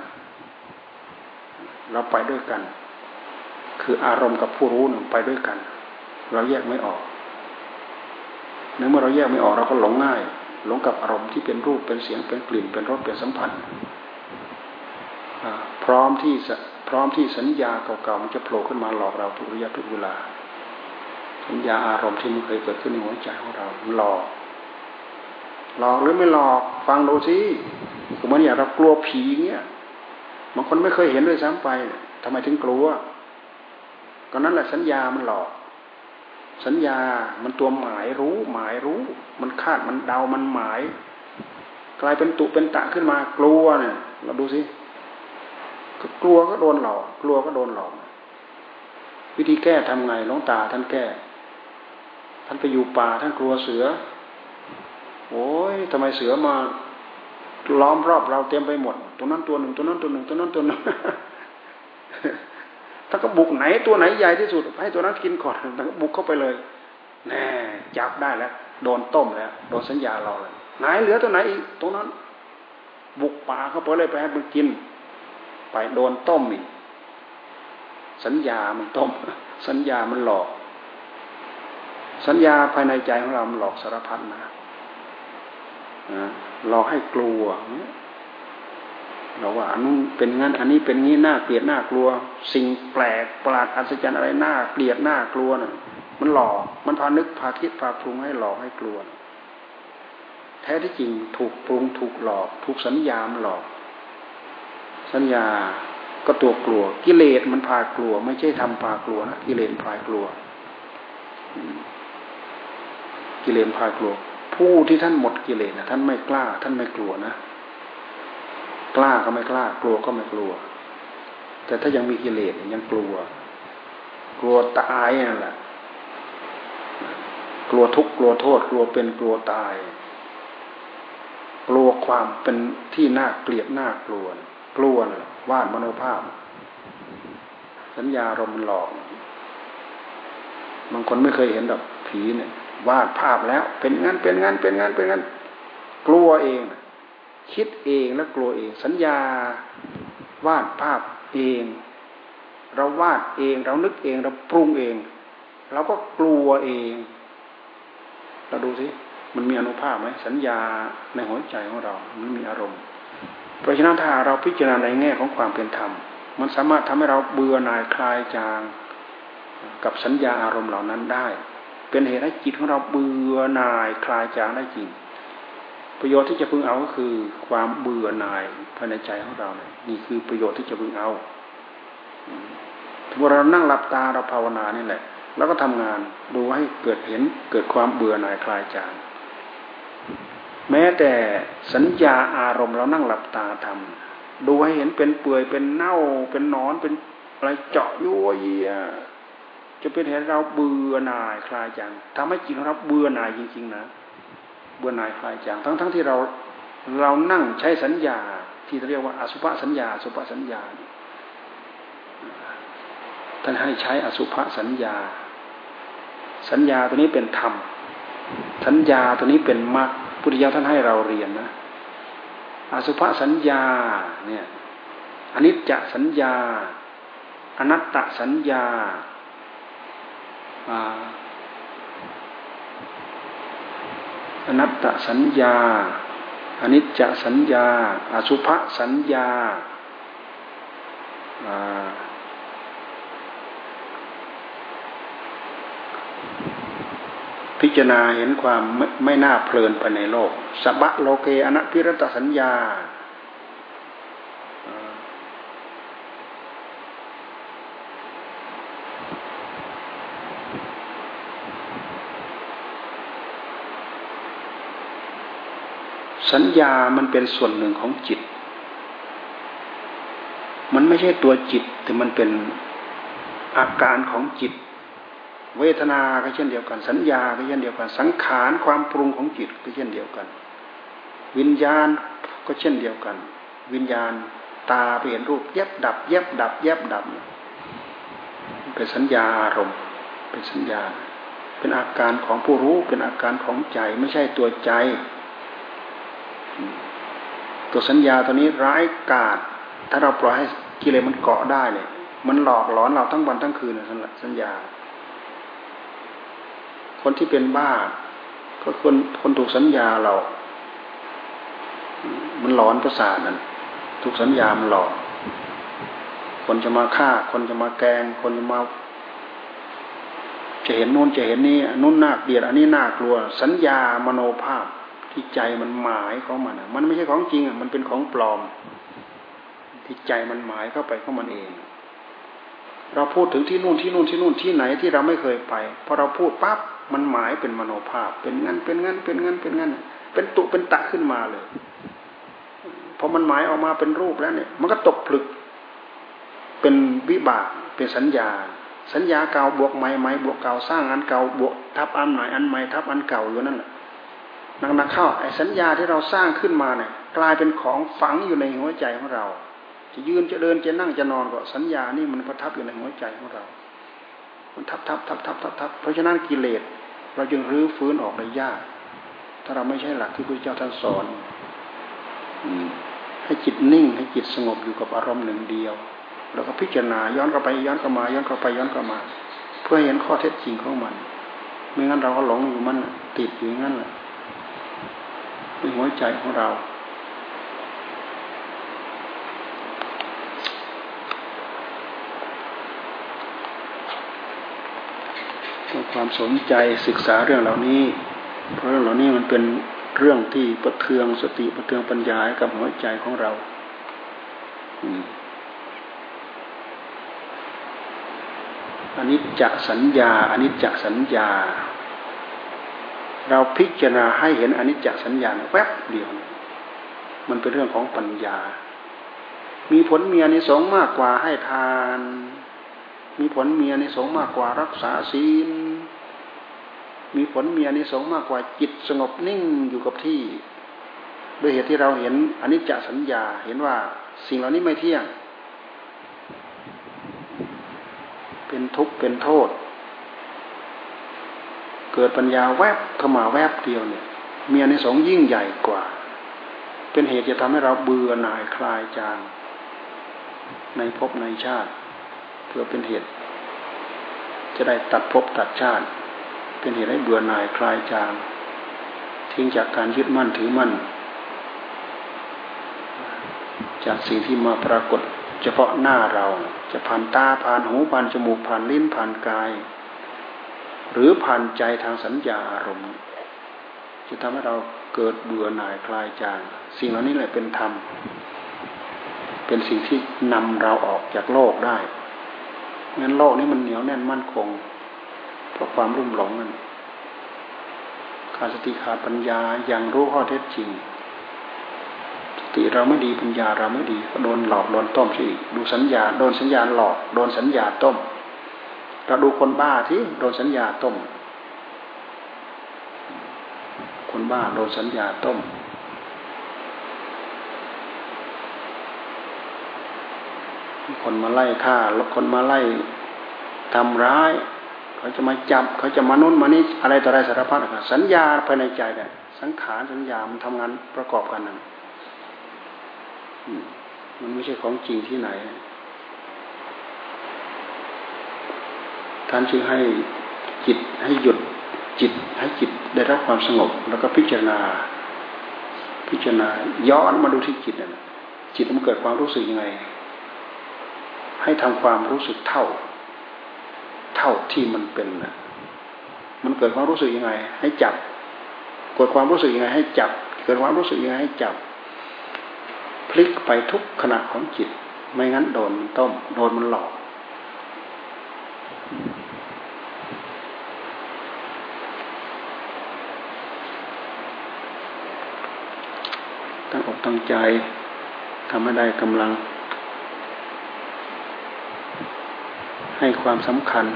เราไปด้วยกัน คืออารมณ์กับผู้รู้หนึ่งไปด้วยกัน เราแยกไม่ออกในเมื่อเราแยกไม่ออกเราก็หลงง่าย หลงกับอารมณ์ที่เป็นรูปเป็นเสียงเป็นกลิ่นเป็นรสเป็นสัมผัสพร้อมที่พร้อมที่สัญญาเก่าๆมันจะโผล่ขึ้นมาหลอกเราทุกระยะทุกเวลา สัญญาอารมณ์ที่มันเคยเกิดขึ้นในหัวใจของเราหลอก หลอกหรือไม่หลอก ฟังดูสิสมมติอย่างเรากลัวผีเงี้ยบางคนไม่เคยเห็นด้วยซ้ำไปทำไมถึงกลัวก็นั้นแหละสัญญามันหลอก สัญญามันตัวหมายรู้ หมายรู้ มันคาดมันเดามันหมาย กลายเป็นตุเป็นตะขึ้นมากลัวเนี่ยเราดูสิก็กลัวก็โดนหลอก กลัวก็โดนหลอก วิธีแก้ทำไงน้องตาท่านแก้ ท่านไปอยู่ป่าท่านกลัวเสือ โอ้ยทำไมเสือมาล้อมรอบเราเต็มไปหมด ตัวนั้นตัวหนึ่งตัวนั้นตัวหนึ่งตัวนั้นตัวหนึ่งถ้าก็บุกไหนตัวไหนใหญ่ที่สุด ให้ตัวนั้นกินก่อนถ้าก็บุกเข้าไปเลย แน่จับได้แล้ว โดนต้มแล้ว โดนสัญญาเราเลย ไหนเหลือตัวไหนอีกตรงนั้น บุกป่าเข้าไปเลยไปให้มันกิน ไปโดนต้มอีกสัญญามันต้ม สัญญามันหลอก สัญญาภายในใจของเรามันหลอกสารพัดนะหลอกให้กลัวเราว่าอันนู้นเป็นงั้น อันนี้เป็นงี้น่าเกลียดน่ากลัว สิ่งแปลกประหลาดอัศจรรย์อะไรน่าเกลียดน่ากลัวนะ่ะ มันหลอกมันพานึกพาคิดพาปรุงให้หลอกให้กลัว แท้ที่จริงถูกปรุงถูกหลอก ถูกสัญญามหลอก สัญญาก็ตัวกลัว กิเลสมันพากลัว ไม่ใช่ทำพากลัวนะกิเลสพากลัว กิเลสพากลัว ผู้ที่ท่านหมดกิเลสนะท่านไม่กล้า ท่านไม่กลัวนะ กล้าก็ไม่กล้า กลัวก็ไม่กลัว แต่ถ้ายังมีกิเลสยังกลัว กลัวตายนั่นแหละกลัวทุกข์กลัวโทษ กลัวเป็นกลัวตาย กลัวความเป็นที่น่าเกลียดน่ากลัว กลัวนวาดมโนภาพ สัญญารมหลอกบางคนไม่เคยเห็นดอก ผีเนี่ยวาดภาพแล้ว เป็นงั้นเป็นงั้นเป็นงั้นเป็นงั้นกลัวเอง คิดเองแล้วกลัวเอง สัญญาวาดภาพเอง เราวาดเองเรานึกเองเราปรุงเองเราก็กลัวเอง เราดูสิมันมีอนุภาพไหมสัญญาในหัวใจของเรา มันมีอารมณ์ เพราะฉะนั้นถ้าเราพิจารณาในแง่ของความเป็นธรรม มันสามารถทำให้เราเบื่อหน่ายคลายจาง กับสัญญาอารมณ์เหล่านั้นได้ เป็นเหตุให้จิตของเราเบื่อหน่ายคลายจางได้จริง ประโยชน์ที่จะพึงเอาก็คือ ความเบื่อหน่ายภายในใจของเราเนี่ยนี่คือประโยชน์ที่จะพึงเอาถ้าเรานั่งหลับตาเราภาวนานี่แหละ แล้วก็ทำงานดูให้เกิดเห็นเกิดความเบื่อหน่ายคลายจางแม้แต่สัญญาอารมณ์เรานั่งหลับตาทำดูให้เห็นเป็นเปื่อยเป็นเน่าเป็นนอนเป็นอะไรเจาะยั่วเยีย จะเป็นเหตุเราเบื่อหน่ายคลายจางทำให้จิตของเราเบื่อหน่ายจริง ๆ นะ เบื่อหน่ายคลายจางทั้งทั้งที่เราเรานั่งใช้สัญญา ที่เรียกว่าอสุภสัญญาสุภสัญญาท่านให้ใช้อสุภสัญญา สัญญาตัวนี้เป็นธรรม สัญญาตัวนี้เป็นมรรคพุทธิยถาท่านให้เราเรียนนะอสุภสัญญาเนี่ยอนิจจสัญญา อนัตตสัญญา อนัตตสัญญาอนิจจสัญญา อสุภสัญญาพิจารณาเห็นความไม่ไม่น่าเพลินไปในโลกสบะโลเกอนัพิรตสัญญา สัญญามันเป็นส่วนหนึ่งของจิต มันไม่ใช่ตัวจิต แต่มันเป็นอาการของจิต เวทนาก็เช่นเดียวกัน สัญญาก็เช่นเดียวกัน สังขารความปรุงของจิตก็เช่นเดียวกัน วิญญาณก็เช่นเดียวกัน วิญญาณตาเปลี่ยนรูปเย็บดับเย็บดับเย็บดับเป็นสัญญาอารมณ์เป็นสัญญา เป็นอาการของผู้รู้เป็นอาการของใจไม่ใช่ตัวใจ ตัวสัญญาตัวนี้ร้ายกาจถ้าเราปล่อยให้กิเลสมันเกาะได้เนี่ยมันหลอกหลอนเราทั้งวันทั้งคืนนะสัญญา คนที่เป็นบ้า ก็คนคนถูกสัญญาเรา มันหลอนประสาทนั่นถูกสัญญามันหลอก คนจะมาฆ่า คนจะมาแกง คนจะมา จะเห็นนู่นจะเห็นนี่นู่นน่าเกลียดอันนี้น่ากลัว สัญญามโนภาพ ที่ใจมันหมายของมันมันไม่ใช่ของจริงอะมันเป็นของปลอม ที่ใจมันหมายเข้าไปของมันเอง เราพูดถึงที่นู่นที่นู่นที่นู่นที่ไหนที่เราไม่เคยไปพอเราพูดปั๊บมันหมายเป็นมโนภาพ เป็นงั้นเป็นงั้นเป็นงั้นเป็นงั้นเป็นตุเป็นตะขึ้นมาเลยพอมันหมายออกมาเป็นรูปแล้วเนี่ย มันก็ตกผลึก เป็นวิบากเป็นสัญญา สัญญาเก่าบวกใหม่ใหม่บวกเก่าสร้างอันเก่าบวกทับอันใหม่อันใหม่ทับอันเก่าอยู่นั่นแหละ นักๆเข้าไอ้สัญญาที่เราสร้างขึ้นมาเนี่ยกลายเป็นของฝังอยู่ในหัวใจของเรา จะยืนจะเดินจะนั่งจะนอนก็สัญญานี่มันประทับอยู่ในหัวใจของเรา มันทับทับทับทับทับทับเพราะฉะนั้นกิเลสเราจึงรื้อฟื้นออกได้ยาก ถ้าเราไม่ใช่หลักที่พระเจ้าท่านสอนให้จิตนิ่งให้จิตสงบอยู่กับอารมณ์หนึ่งเดียว แล้วก็พิจารณาย้อนกลับไปย้อนกลับมา ย้อนกลับไปย้อนกลับมา เพื่อเห็นข้อเท็จจริงของมัน ไม่งั้นเราก็หลงอยู่มันติดอยู่งั้นแหละ ในหัวใจของเรา ความสนใจศึกษาเรื่องเหล่านี้ เพราะเรื่องเหล่านี้มันเป็นเรื่องที่ประเทืองสติประเทืองปัญญากับหัวใจของเราอันนี้จะสัญญาอันนี้จะสัญญา เราพิจารณาให้เห็นอนนี้จสัญญาแวบเดียว มันเป็นเรื่องของปัญญา มีผลเมียในสงมากกว่าให้ทาน มีผลเมียในสงมากกว่ารักษาศีล มีผลมีอานิสงส์มากกว่าจิตสงบนิ่งอยู่กับที่ด้วยเหตุที่เราเห็นอนนี้จสัญญาเห็นว่าสิ่งเหล่านี้ไม่เที่ยง เป็นทุกข์เป็นโทษ เกิดปัญญาแวบเข้ามาแวบเดียวเนี่ย มีอานิสงยิ่งใหญ่กว่า เป็นเหตุจะทำให้เราเบื่อหน่ายคลายจาง ในภพในชาติ เพื่อเป็นเหตุ จะได้ตัดภพตัดชาติ เป็นเหตุให้เบื่อหน่ายคลายจาง ทิ้งจากการยึดมั่นถือมั่น จากสิ่งที่มาปรากฏ เฉพาะหน้าเราจะผ่านตาผ่านหูผ่านจมูกผ่านลิ้นผ่านกาย หรือผ่านใจทางสัญญาอารมณ์ จะทำให้เราเกิดเบื่อหน่ายคลายจาง สิ่งเหล่านี้แหละเป็นธรรม เป็นสิ่งที่นำเราออกจากโลกได้งั้นโลกนี้มันเหนียวแน่นมั่นคง เพราะความรุ่มหลงนั่นขาดสติขาดปัญญาอย่างรู้ข้อเท็จจริงสติเราไม่ดีปัญญาเราไม่ดีก็โดนหลอกโดนต้มสิดูสัญญาโดนสัญญาหลอกโดนสัญญาต้ม เราดูคนบ้าที่โดนสัญญาต้ม คนบ้าโดนสัญญาต้ม คนมาไล่ฆ่าแล้วคนมาไล่ทำร้าย เขาจะมาจับ เขาจะมานุ่นมานี่อะไรต่ออะไรสารพัดสัญญาภายในใจเนี่ยสังขารสัญญามันทำงานประกอบกันนั่นมันไม่ใช่ของจริงที่ไหน ท่านจึงให้จิตให้หยุดจิตให้จิตได้รับความสงบ แล้วก็พิจารณา พิจารณาย้อนมาดูที่จิตน่ะจิตมันเกิดความรู้สึกยังไง ให้ทำความรู้สึกเท่า เท่าที่มันเป็นนะมันเกิดความรู้สึกยังไง ให้จับเกิดความรู้สึกยังไง ให้จับ เกิดความรู้สึกยังไงให้จับ พลิกไปทุกขณะของจิต ไม่งั้นโดนมันต้ม โดนมันหลอก ตั้งองใจทำให้ได้กำลัง ให้ความสำคัญ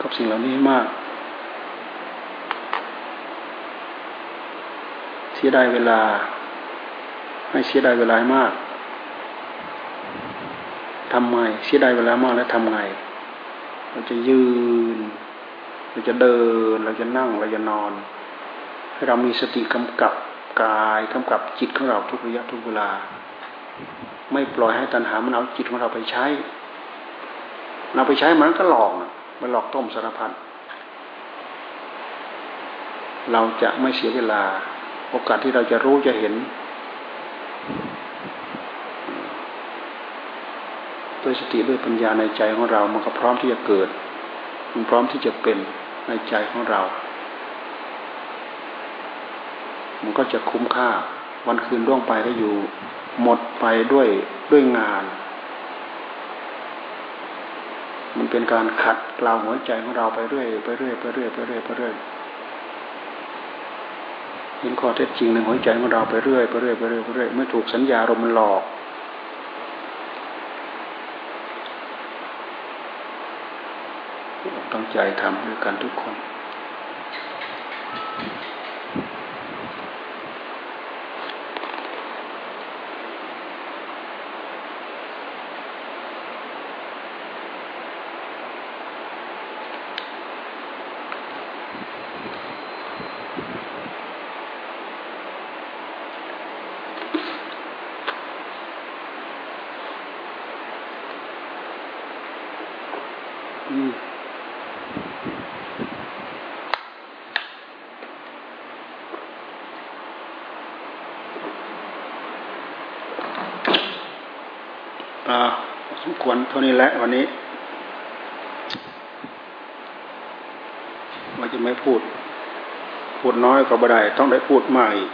กับสิ่งเหล่านี้มาก เสียดายเวลา ให้เสียดายเวลามากทำไงเสียดายเวลามากแล้วทำไง เราจะยืน เราจะเดิน เราจะนั่ง เราจะนอน ให้เรามีสติกำกับ กายกำกับจิตของเราทุกระยะทุกเวลา ไม่ปล่อยให้ตัณหามันเอาจิตของเราไปใช้เราไปใช้มันก็หลอกมันหลอกต้มสารพัดเราจะไม่เสียเวลา โอกาสที่เราจะรู้จะเห็น ด้วยสติด้วยปัญญาในใจของเรา มันก็พร้อมที่จะเกิด มันพร้อมที่จะเป็นในใจของเรา มันก็จะคุ้มค่า วันคืนล่วงไปก็อยู่ หมดไปด้วยด้วยงาน มันเป็นการขัดกลาวหัวใจของเราไปเรื่อยไปเรื่อยไปเรื่อยไปเรื่อยไปเรื่อยเห็นข้อเท็จจริงในหัวใจของเราไปเรื่อยไปเรื่อยไปเรื่อยไปเรื่อยไม่ถูกสัญญารมมันหลอกต้องใจทำด้วยกันทุกคนควรเท่านี้แหละวันนี้ว่าจะไม่พูด พูดน้อยก็บ่ได้ ต้องได้พูดมากอีก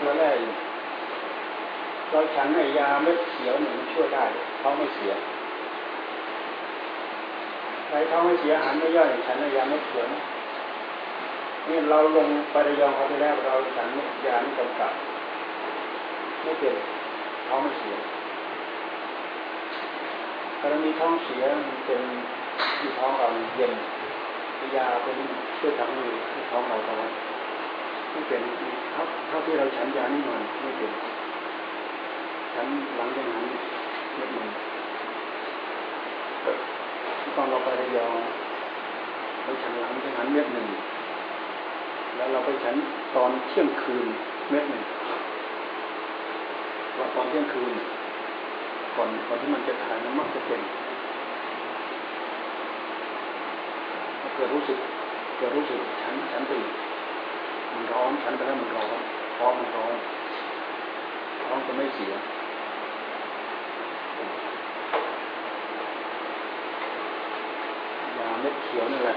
ตัวแรกเราฉันในยาเม็ดเขียวหนึ่งช่วยได้ท้องไม่เสียใครท้องไม่เสี ย่อยฉันยาเม็ดเขียวนี่เราลงไประยองเขาไปแล้วเราฉันยาไม่กำกับไม่เป็นท้องไม่เสียกรณีท้องเสียมันเป็นที่ท้องเราเย็นยาเป็นช่วยทำให้ท้องเราร้อนไม่เป็นเท่าเท่าที่เราฉันยานี่มันไม่เป็นฉันหลังจากนั้นเม็ดมันตอนเราไประยอง เราฉันหลังจากนั้นเม็ดหนึ่ง แล้วเราไปฉันตอนเที่ยงคืนเม็ดหนึ่งว่าตอนเที่ยงคืน ก่อนก่อนที่มันจะถ่ายมันมักจะเป็นถ้าเกิดรู้สึกเกิดรู้สึกฉันฉันตื่นมันร้อนฉันไปแล้วมันร้อนท้องมันร้อนท้องจะไม่เสียยาเม็ดเขียวนี่แหละ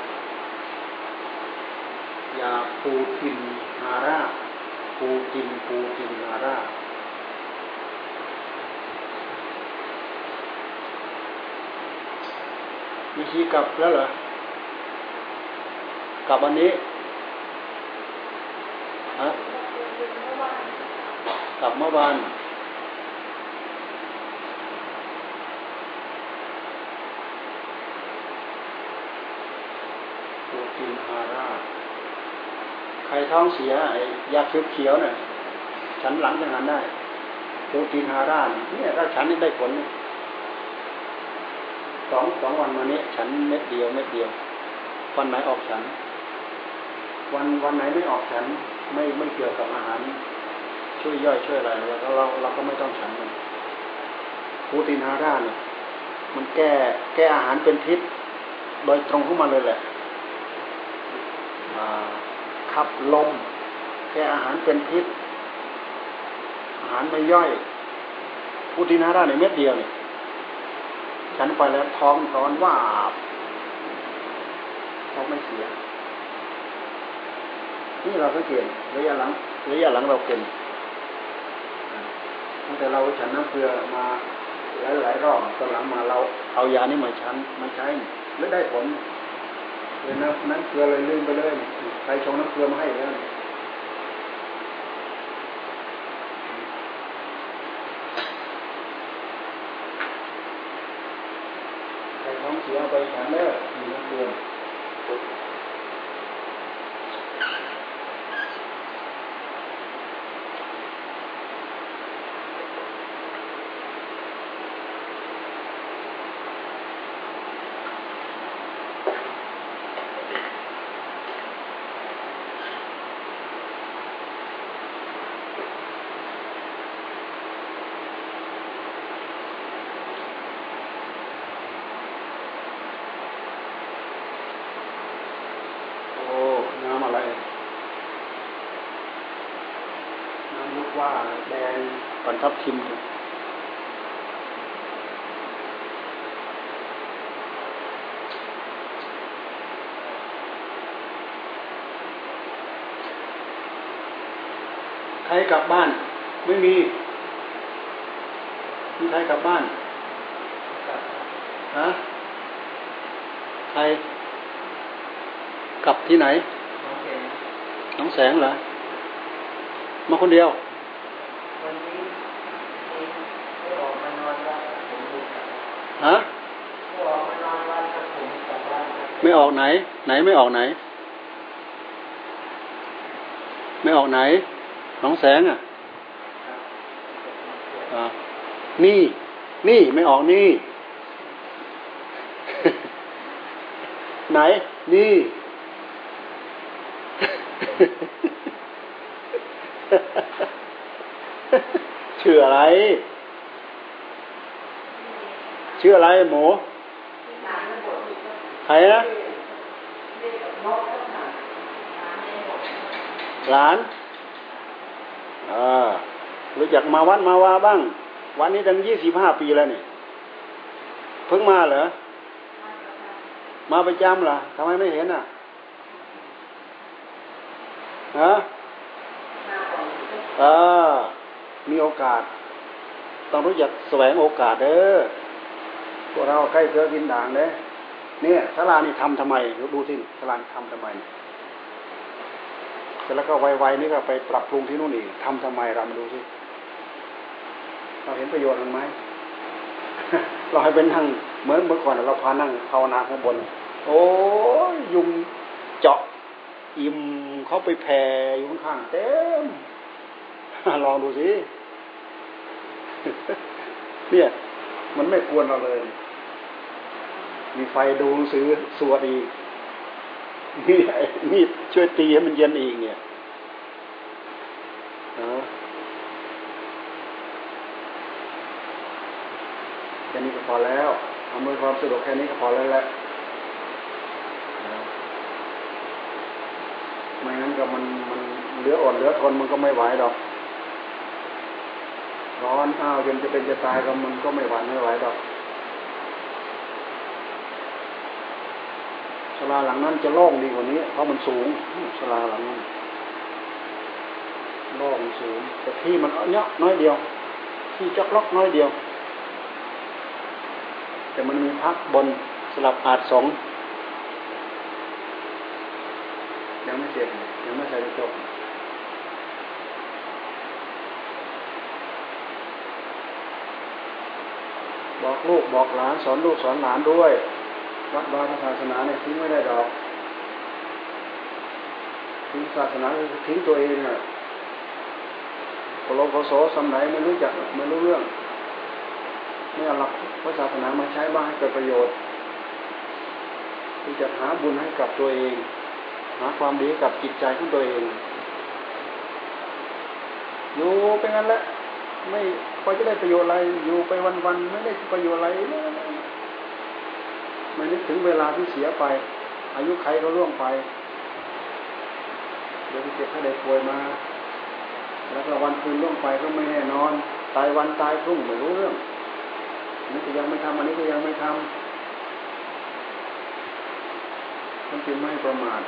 ยาปูตินฮาร่าปูตินปูตินฮาร่ามีชีกลับแล้วเหรอกลับวันนี้ฮะกลับเมื่อวานปรตีนฮาร่า ใครท้องเสียไอ้ยาเขียวๆเนี่ยฉันหลังจากนั้นได้โปรตีนฮาร่าเนี่ยถ้าฉันนี่ได้ผลสองสองวันมานี้ฉันเม็ดเดียวเม็ดเดียว วันไหนออกฉัน วันวันไหนไม่ออกฉัน ไม่ไม่เกี่ยวกับอาหาร ช่วยย่อยช่วยอะไรแล้วเราเราก็ไม่ต้องฉันมันโปรตีนฮาร่าเนี่ยมันแก้แก้อาหารเป็นพิษ โดยตรงเข้ามาเลยแหละ ขับลม แก้อาหารเป็นพิษ อาหารไม่ย่อยโปรตีนาร่าในเม็ดเดียวเนี่ยฉันไปแล้วท้องร้อนว่าท้องไม่เสีย นี่เราสังเกตระยะหลังระยะหลังเราเป็นตั้งแต่เราฉันน้ำเกลือมาหลายหลายรอบตอนหลังมาเราเอายานี้มาชันมาใช้ไม่ได้ผล เลยนะน้ำเกลือเลยลืมไปเลยใครชงน้ำเกลือมาให้แล้วใครท้องเสียไปฉันเลิกน้ำเกลือน้ำอะไรน้ำลูกว่าแดงปันทับทิมใคร กลับบ้าน ไม่มีมีใครกลับบ้านฮะใครกลับที่ไหน น้องแสงเหรอ มาคนเดียว วันนี้ไม่ออกมานอนวัดผมอยู่กับฮะไม่ออกมานอนวัดกับผมกลับบ้านครับไม่ออกไหน ไหนไม่ออกไหน ไม่ออกไหน น้องแสงอะอ่านี่ นี่ไม่ออกนี่ ไหน นี่ ชื่ออะไร ชื่ออะไรหมูใครนะหลาน รู้จักมาวัดมาวาบ้าง วันนี้ตั้งยี่สิบห้าปีแล้วนี่เพิ่งมาเหรอ มาประจำเหรอทำไมไม่เห็นอะฮะเออมีโอกาส ต้องรู้จักแสวงโอกาสเด้อพวกเราใกล้เจอกินด่างเด้เนี่ยสลานี่ทำทำไมดูสิสลาทำทำไมเส ร็จแล้วก็ไวๆนี่ก็ไปปรับปรุงที่นู่นอีกทำทำไมเรามาดูสิเราเห็นประโยชน์มันไหมเราให้เป็นนั่งเหมือนเมื่อก่อนเราพานั่งภาวนาข้างบน โอ้ยุงเจาะอิ่มเขาไปแผ่อยู่ข้างเต็มลองดูสิเนี่ย มันไม่ควรเราเลย มีไฟดูหนังสือสวดอีก นี่นี่ช่วยตีให้มันเย็นอีกเนี่ยแค่นี้ก็พอแล้วทำมือความสะดวกแค่นี้ก็พอแล้วแหละไม่งั้นก็มันมันเหลืออ่อนเหลือทนมันก็ไม่ไหวหรอก ร้อนอ้าวจนจะเป็นจะตายก็มันก็ไม่หวั่นไม่ไหวหรอก ศาลาหลังนั้นจะโล่งดีกว่านี้ เพราะมันสูงศาลาหลังนั้นโล่งสูง แต่ที่มันเนาะน้อยเดียว ที่จอกล็อกน้อยเดียว แต่มันมีพักบนสลับอาจสองยังไม่เสร็จยังไม่ใส่จบบอกลูกบอกหลานสอนลูกสอนหลานด้วย วัดวาศาสนาเนี่ยทิ้งไม่ได้ดอกทิ้งศาสนาทิ้งตัวเองอะโลโกโสสมัยไม่รู้จักไม่รู้เรื่องไม่เอาหลักพระศาสนามาใช้บ้างให้เกิดประโยชน์ที่จะหาบุญให้กับตัวเอง หาความดีกับจิตใจของตัวเองอยู่เป็นงั้นแหละไม่พอจะได้ประโยชน์อะไรอยู่ไปวันๆไม่ได้ประโยชน์อะไร ไม่นึกถึงเวลาที่เสียไป อายุใครก็ล่วงไปเดี๋ยวเจ็บให้ได้ป่วยมา แล้วก็วันคืนล่วงไปก็ไม่แน่นอน ตายวันตายพรุ่งไม่รู้เรื่องอันนี้ก็ยังไม่ทำอันนี้ก็ยังไม่ทำมันจึงไม่ประมาท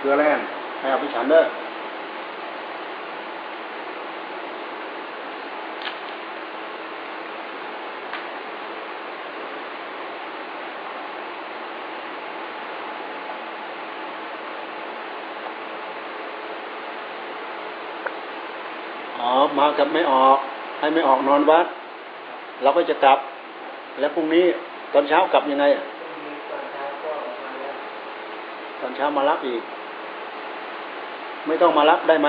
เกลือแร่ให้เอาไปฉันเด้ออ๋อมากับไม่ออก ให้ไม่ออกนอนวัดเราก็จะกลับ แล้วพรุ่งนี้ตอนเช้ากลับยังไงตอนเช้ามารับอีก ไม่ต้องมารับได้ไหม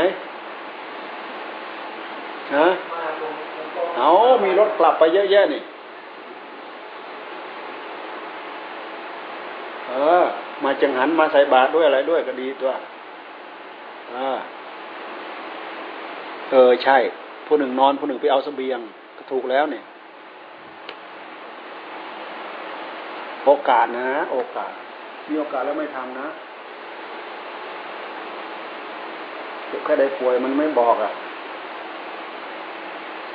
ฮะเอามีรถกลับไปเยอะแยะนี่ เออ มาจังหันมาใส่บาตรด้วยอะไรด้วยก็ดีตัวอเออใช่ ผู้หนึ่งนอนผู้หนึ่งไปเอาสเสบียงก็ถูกแล้วเนี่ย โอกาสนะ โอกาส มีโอกาสแล้วไม่ทำนะ เจ็บแค่ได้ป่วยมันไม่บอกอะ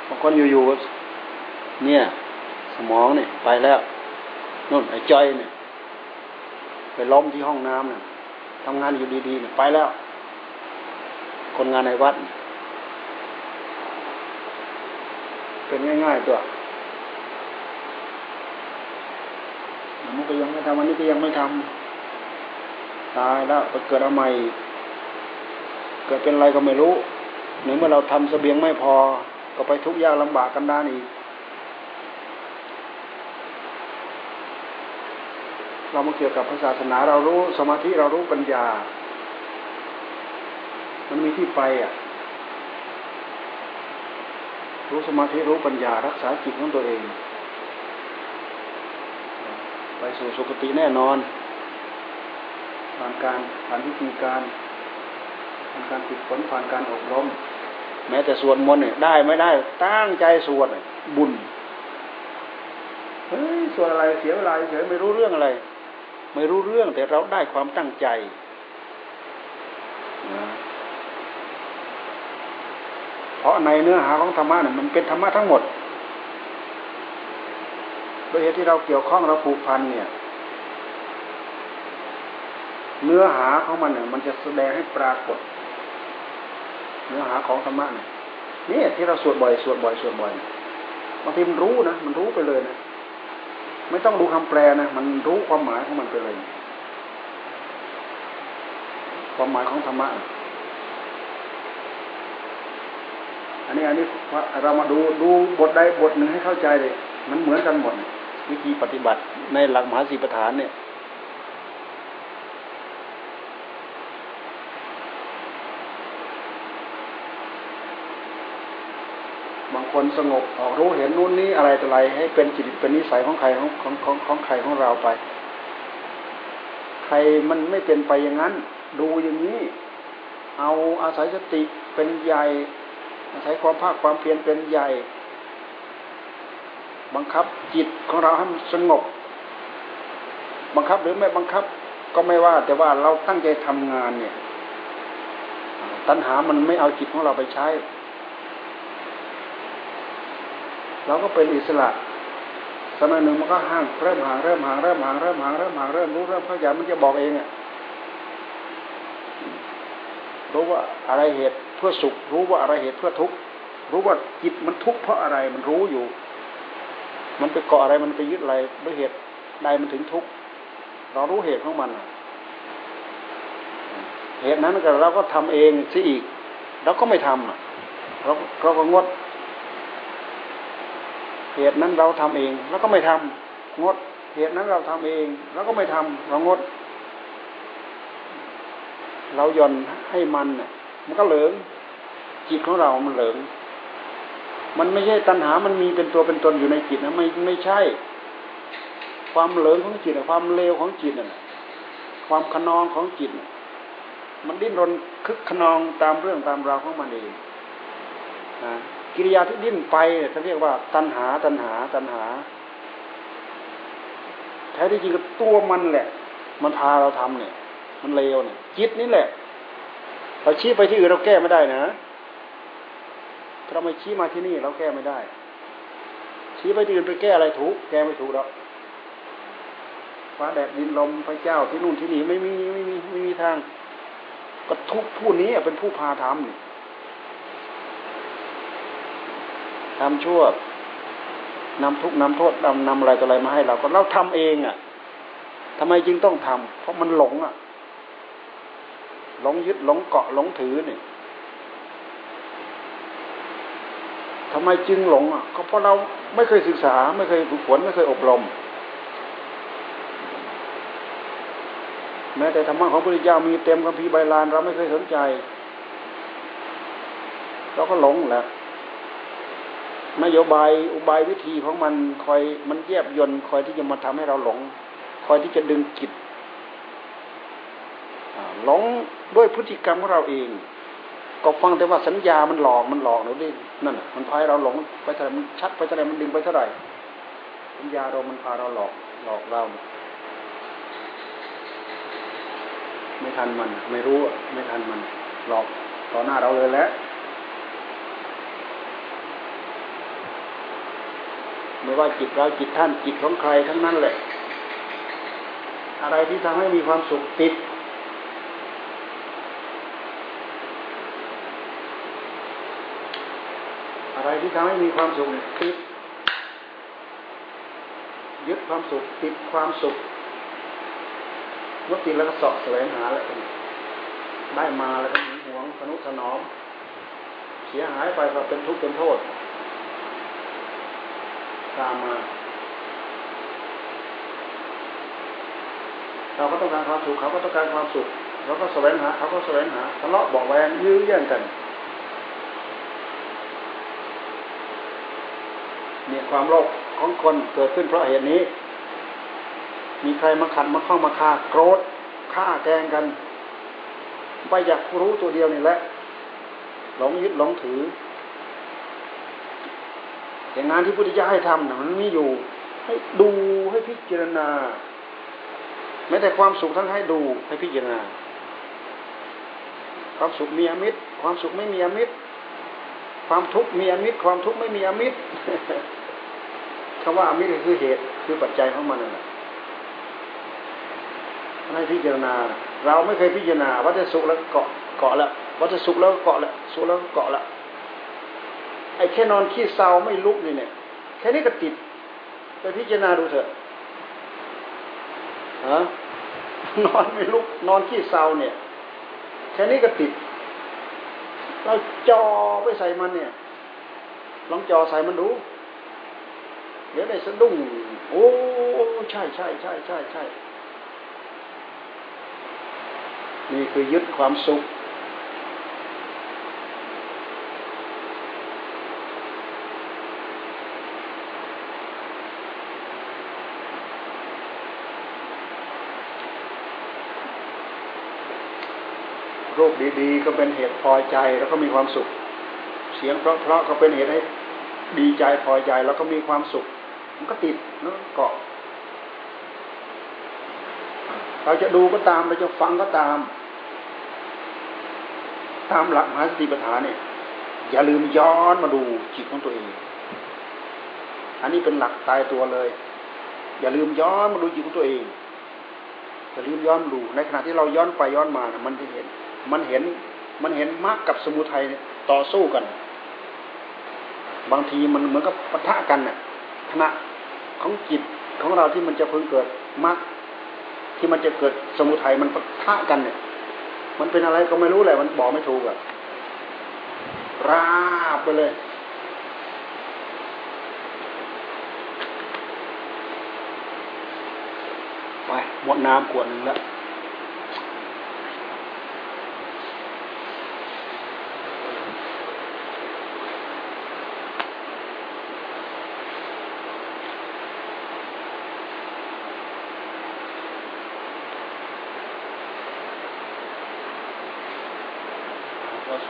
บางคนอยู่ๆเนี่ย สมองเนี่ยไปแล้วนู่นไอ้จอยเนี่ย ไปล้มที่ห้องน้ำเนี่ยทำงานอยู่ดีๆเนี่ยไปแล้ว คนงานในวัด เป็นง่ายๆตัวมันก็ยังไม่ทำวันนี้ก็ยังไม่ทำตายแล้วไปเกิดเอาใหม่ เกิดเป็นอะไรก็ไม่รู้หรือเมื่อเราทำเสบียงไม่พอ ก็ไปทุกข์ยากลำบากกันด้านอีก เรามาเกี่ยวกับศาสนาเรารู้สมาธิเรารู้ปัญญา มันมีที่ไปอะ รู้สมาธิรู้ปัญญารักษาจิตของตัวเอง ไปสู่สุคติแน่นอนผ่านการผ่านวิธีการ ผ่านการฝึกฝนผ่านการอบรม แม้แต่สวดมนต์เนี่ยได้ไม่ได้ตั้งใจสวดบุญเฮ้ยสวดอะไรเสียเวลาเฉยไม่รู้เรื่องอะไร ไม่รู้เรื่องแต่เราได้ความตั้งใจเพราะในเนื้อหาของธรรมะเนี่ยมันเป็นธรรมะทั้งหมด โดยเหตุที่เราเกี่ยวข้องเราผูกพันเนี่ย เนื้อหาของมันเนี่ยมันจะแสดงให้ปรากฏ เนื้อหาของธรรมะเนี่ยนี่ที่เราสวดบ่อยสวดบ่อยสวดบ่อยบางทีมันรู้นะมันรู้ไปเลยนะไม่ต้องดูคำแปลนะมันรู้ความหมายของมันไปเลย ความหมายของธรรมะอันนี้อันนี้เรามาดูดูบทใดบทหนึ่งให้เข้าใจเลย มันเหมือนกันหมดวิธีปฏิบัติในหลักมหาสีประฐานเนี่ยบาง คนสงบออกรู้เห็นนู่นนี่อะไรต่ออะไร ให้เป็นจิตเป็นนิสัยของใครของของของของใครของเราไป ใครมันไม่เป็นไปอย่างนั้น ดูอย่างนี้ เอาอาศัยสติเป็นใหญ่อาศัยความภาคความเพียรเป็นใหญ่ บังคับจิตของเราให้มันสงบ บังคับหรือไม่บังคับก็ไม่ว่า แต่ว่าเราตั้งใจทำงานเนี่ย ตัณหามันไม่เอาจิตของเราไปใช้ เราก็เป็นอิสระสมัยหนึ่งมันก็ห่างเริ่มห่างเริ่มห่างเริ่มห่างเริ่มห่างเริ่มห่างเริ่มรู้เริ่มเข้าใจมันจะบอกเองอะรู้ว่าอะไรเหตุเพื่อสุข รู้ว่าอะไรเหตุเพื่อทุกข์รู้ว่าจิตมันทุกข์เพราะอะไรมันรู้อยู่ มันไปเกาะอะไรมันไปยึดอะไรด้วยเหตุใดมันถึงทุกข์เรารู้เหตุของมันเหตุนั้นก็เราก็ทำเองซิอีกเราก็ไม่ทำเราเราก็งด เหตุนั้นเราทำเอง แล้วก็ไม่ทำงด เหตุนั้นเราทำเอง แล้วก็ไม่ทำเรางด เราย่อนให้มันเนี่ยมันก็เหลืองจิตของเรา มันเหลืองมันไม่ใช่ตัณหา มันมีเป็นตัวเป็นตนอยู่ในจิตนะไม่ไม่ใช่ ความเหลืองของจิตความเลวของจิตน่ะความขนองของจิต มันดิ้นรนคึกขนองตามเรื่องตามราวของมันเองนะ กิริยาที่ดิ้นไปเขาเรียกว่า ตัณหาตัณหาตัณหาแท้ที่จริงก็ตัวมันแหละ มันพาเราทำเนี่ย มันเลวเนี่ยจิตนี่แหละ เราชี้ไปที่อื่นเราแก้ไม่ได้นะถ้าเราไม่ชี้มาที่นี่เราแก้ไม่ได้ ชี้ไปที่อื่นไปแก้อะไรถูก แก้ไม่ถูกหรอกฟ้าแดดดินลมพระเจ้าที่นู่นที่นี่ไม่มีไม่มีไม่มีทาง ก็ทุกผู้นี้เป็นผู้พาทำเนี่ย ทำชั่วนำทุกนำโทษนำนำอะไรต่ออะไรมาให้เราก็เราทำเองอะทำไมจึงต้องทำเพราะมันหลงอะ หลงยึดหลงเกาะหลงถือเนี่ยทำไมจึงหลงอะก็เพราะเราไม่เคยศึกษา ไม่เคยฝึกฝนไม่เคยอบรม แม้แต่ธรรมะของพระพุทธเจ้ามีเต็มคัมภีร์ใบลานเราไม่เคยสนใจ เราก็หลงแหละ นโยบายอุบายวิธีของมันคอยมันแยบยนคอยที่จะมาทำให้เราหลง คอยที่จะดึงจิตหลงด้วยพฤติกรรมของเราเอง ก็ฟังแต่ว่าสัญญามันหลอกมันหลอกเราดินั่นมันพาเราหลงไปเท่าไหร่มันชัดไปเท่าไหร่มันดึงไปเท่าไหร่สัญญาเรามันพาเราหลอกหลอกเรา ไม่ทันมัน ไม่รู้ไม่ทันมัน หลอกต่อหน้าเราเลยแล้ว ไม่ว่าจิตเราจิตท่านจิตของใครทั้งนั้นแหละ อะไรที่ทำให้มีความสุขติด อะไรที่ทำให้มีความสุขติดยึดความสุขติดความสุขเมื่อติดแล้วก็สอบแสวงหาแล้วได้มาแล้วก็หหวงสนุถนอม เสียหายไปก็เป็นทุกข์เป็นโทษ ตามมา เราก็ต้องการความสุขเขาก็ต้องการความสุขเราก็แสวงหาเขาก็แสวงหาทะเลาะบอกแวงยื้อแย่งกัน เนี่ยความโลภของคนเกิดขึ้นเพราะเหตุนี้ มีใครมาขัดมาข้ามาฆ่าโกรธฆ่าแกงกันไปอยากรู้ตัวเดียวนี่แหละหลงยึดหลงถือ แต่งานที่พุทธิยถาให้ทำนะมันมีอยู่ ให้ดูให้พิจารณาแม้แต่ความสุขทั้งให้ดูให้พิจารณา ความสุขมีอมิตร ความสุขไม่มีอมิตร ความทุกข์มีอมิตร ความทุกข์ไม่มีอมิตรคำว่าอมิตรคือเหตุคือปัจจัยของมันนั่นแหละให้พิจารณา เราไม่เคยพิจารณาว่าจะสุขแล้วเกาะเกาะแล้วว่าจะสุขแล้วเกาะแล้วสุขแล้วเกาะแล้ว ไอ้แค่นอนขี้เศร้าไม่ลุกนี่เนี่ย แค่นี้ก็ติด ไปพิจารณาดูเถอะฮะนอนไม่ลุก นอนขี้เศร้าเนี่ย แค่นี้ก็ติด เราจอไปใส่มันเนี่ย ลองจอใส่มันดู เดี๋ยวได้สะดุ้ง โอ้ใช่ใช่ใช่ใช่ใช่นี่คือยึดความสุข รูปดีๆ ก็เป็นเหตุพอใจ แล้วก็มีความสุข เสียงเพราะๆก็เป็นเหตุให้ดีใจพอใจแล้วก็มีความสุข มันก็ติดแล้วเกาะ เราจะดูก็ตามเราจะฟังก็ตาม ตามหลักมหาสติปัฏฐานเนี่ย อย่าลืมย้อนมาดูจิตของตัวเอง อันนี้เป็นหลักตายตัวเลย อย่าลืมย้อนมาดูจิตของตัวเองอย่าลืมย้อนดูในขณะที่เราย้อนไปย้อนมานะมันจะเห็น มันเห็นมันเห็นมรรคกับสมุทัยต่อสู้กัน บางทีมันเหมือนกับปะทะกันน่ะขณะของจิตของเราที่มันจะเพิ่งเกิดมรรคที่มันจะเกิดสมุทัยมันปะทะกันเนี่ย มันเป็นอะไรก็ไม่รู้แหละมันบอกไม่ถูกอะราบไปเลยไปหมดน้ำขวดหนึ่งแล้ว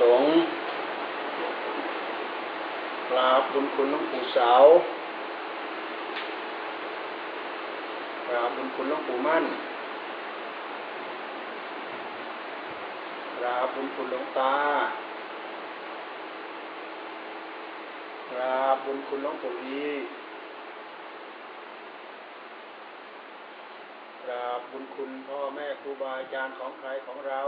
สงฆ์กราบ บุญคุณหลวงปู่สาวกราบบุญคุณหลวงปู่มั่นกราบบุญคุณหลวงตากราบบุญคุณหลวงปู่ลีกราบบุญคุณพ่อแม่ครูบาอาจารย์ของใครของเรา